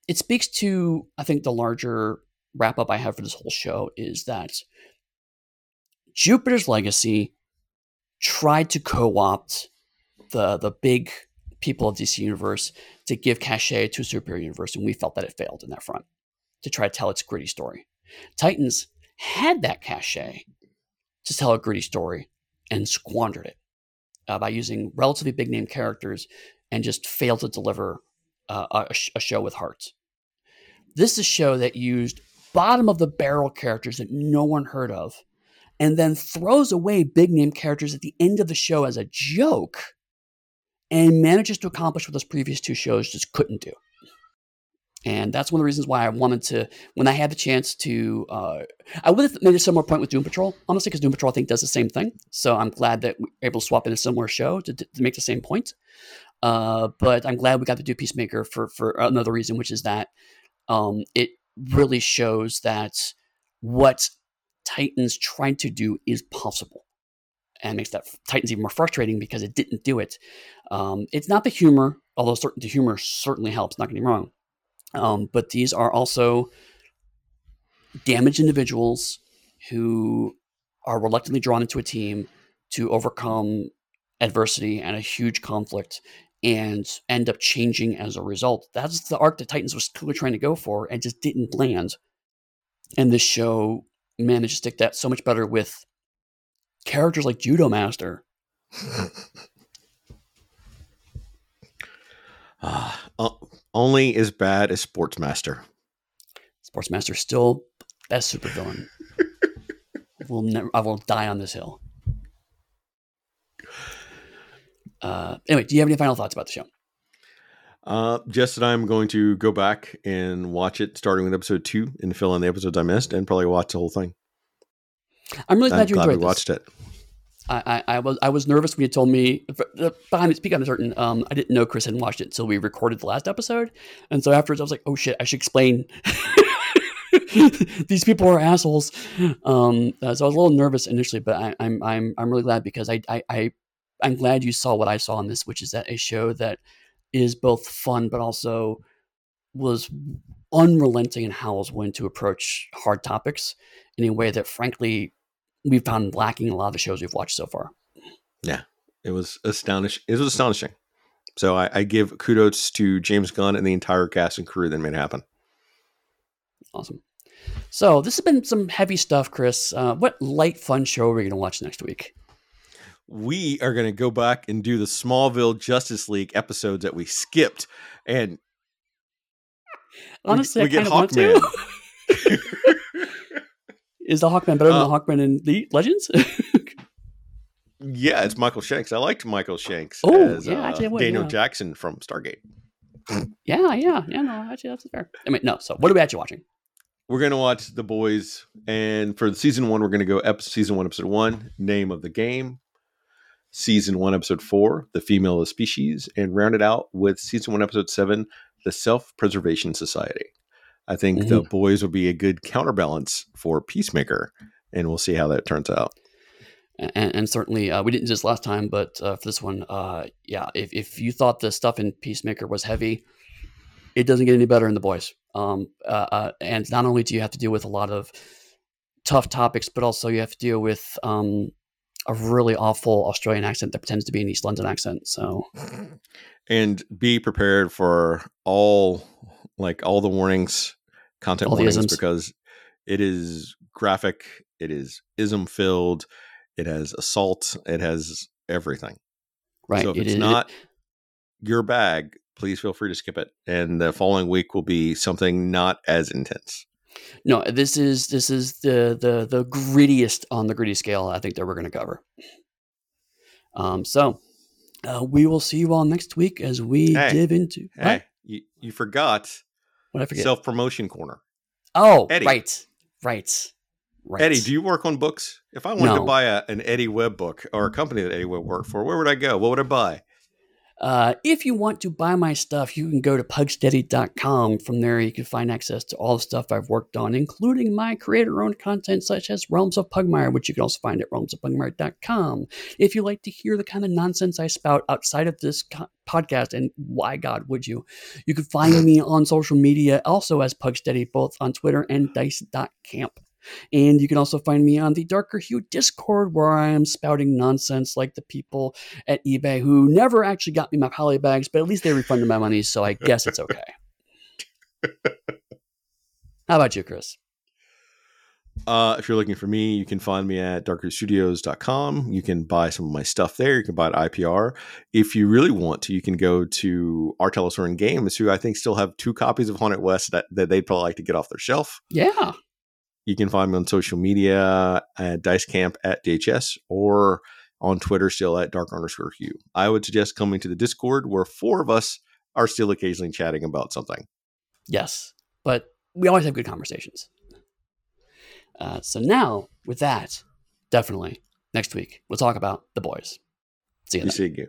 it speaks to I think the larger wrap up I have for this whole show is that Jupiter's Legacy tried to co-opt the the big people of DC Universe to give cachet to a superior universe, and we felt that it failed in that front to try to tell its gritty story. Titans had that cachet to tell a gritty story and squandered it uh, by using relatively big name characters and just failed to deliver uh, a, sh- a show with heart. This is a show that used bottom of the barrel characters that no one heard of and then throws away big name characters at the end of the show as a joke and manages to accomplish what those previous two shows just couldn't do. And that's one of the reasons why I wanted to, when I had the chance to, uh, I would have made a similar point with Doom Patrol, honestly, because Doom Patrol I think does the same thing. So I'm glad that we were able to swap in a similar show to, to make the same point. Uh, but I'm glad we got to do Peacemaker for for another reason, which is that um, it really shows that what Titans tried to do is possible, and makes that Titans even more frustrating because it didn't do it. Um, it's not the humor, although certain the humor certainly helps. Not getting me wrong, um, but these are also damaged individuals who are reluctantly drawn into a team to overcome adversity and a huge conflict and end up changing as a result. That's the arc that Titans was clearly trying to go for and just didn't land. And this show managed to stick that so much better with characters like Judomaster. Uh, only as bad as Sportsmaster. Sportsmaster still best supervillain. will never I will die on this hill. Uh, anyway, do you have any final thoughts about the show? Uh, Jess and I am going to go back and watch it, starting with episode two, and fill in the episodes I missed, and probably watch the whole thing. I'm really glad I'm you glad we this. watched it. I, I, I was I was nervous when you told me uh, behind speak on a certain um I didn't know Chris hadn't watched it until we recorded the last episode and so afterwards I was like oh shit I should explain these people are assholes um uh, so I was a little nervous initially but I, I'm I'm I'm really glad because I, I I I'm glad you saw what I saw in this which is that a show that is both fun but also was unrelenting in how it was willing to approach hard topics in a way that frankly we've found lacking in a lot of the shows we've watched so far. Yeah. It was astonishing. It was astonishing. So I, I give kudos to James Gunn and the entire cast and crew that made it happen. Awesome. So this has been some heavy stuff, Chris. Uh, what light, fun show are we going to watch next week? We are going to go back and do the Smallville Justice League episodes that we skipped, and Honestly, we I get kind want to. Hawkman. Is the Hawkman better Uh, than the Hawkman in the Legends? yeah, it's Michael Shanks. I liked Michael Shanks Oh, as yeah, uh, actually, would, Daniel yeah. Jackson from Stargate. yeah, yeah, yeah. No, actually, that's fair. I mean, no. So, what are we actually watching? We're gonna watch The Boys, and for the season one, we're gonna go ep- season one, episode one, name of the game. Season one, episode four, the female of the species, and round it out with season one, episode seven, the Self Preservation Society. I think Mm-hmm. the boys will be a good counterbalance for Peacemaker, and we'll see how that turns out. and, and certainly uh, we didn't do this last time, but uh, for this one, uh, yeah, if, if you thought the stuff in Peacemaker was heavy, it doesn't get any better in the boys. Um, uh, uh, and not only do you have to deal with a lot of tough topics, but also you have to deal with um, a really awful Australian accent that pretends to be an East London accent. So and be prepared for all like all the warnings content All warnings because it is graphic it is ism filled it has assault it has everything right, so if it it's is- not your bag please feel free to skip it. And the following week will be something not as intense. No, this is this is the the the grittiest on the gritty scale. I think that we're going to cover. Um, so uh, we will see you all next week as we Hey. dive into. Hey, What? you, you forgot What I forget? self promotion corner. oh, Eddy. right, right, right. Eddy, do you work on books? If I wanted No. to buy a, an Eddy Webb book or a company that Eddy Webb worked for, where would I go? What would I buy? Uh, if you want to buy my stuff, you can go to pugsteady.com. From there, you can find access to all the stuff I've worked on, including my creator owned content such as Realms of Pugmire, which you can also find at realmsofpugmire.com. If you like to hear the kind of nonsense I spout outside of this co- podcast, and why God would you, you can find me on social media also as Pugsteady, both on Twitter and dice.camp. And you can also find me on the Darker Hue Discord, where I am spouting nonsense like the people at eBay who never actually got me my poly bags, but at least they refunded my money, so I guess it's okay. How about you, Chris? Uh, if you're looking for me, you can find me at darkerstudios.com. You can buy some of my stuff there. You can buy it at IPR. If you really want to, you can go to Artellosaur Games, who I think still have two copies of Haunted West that, that they'd probably like to get off their shelf. Yeah. You can find me on social media at Dice Camp at DHS or on Twitter still at dark underscore hue. I would suggest coming to the Discord where four of us are still occasionally chatting about something. Yes. But we always have good conversations. Uh, so now, with that, definitely next week, we'll talk about the boys. See you see you.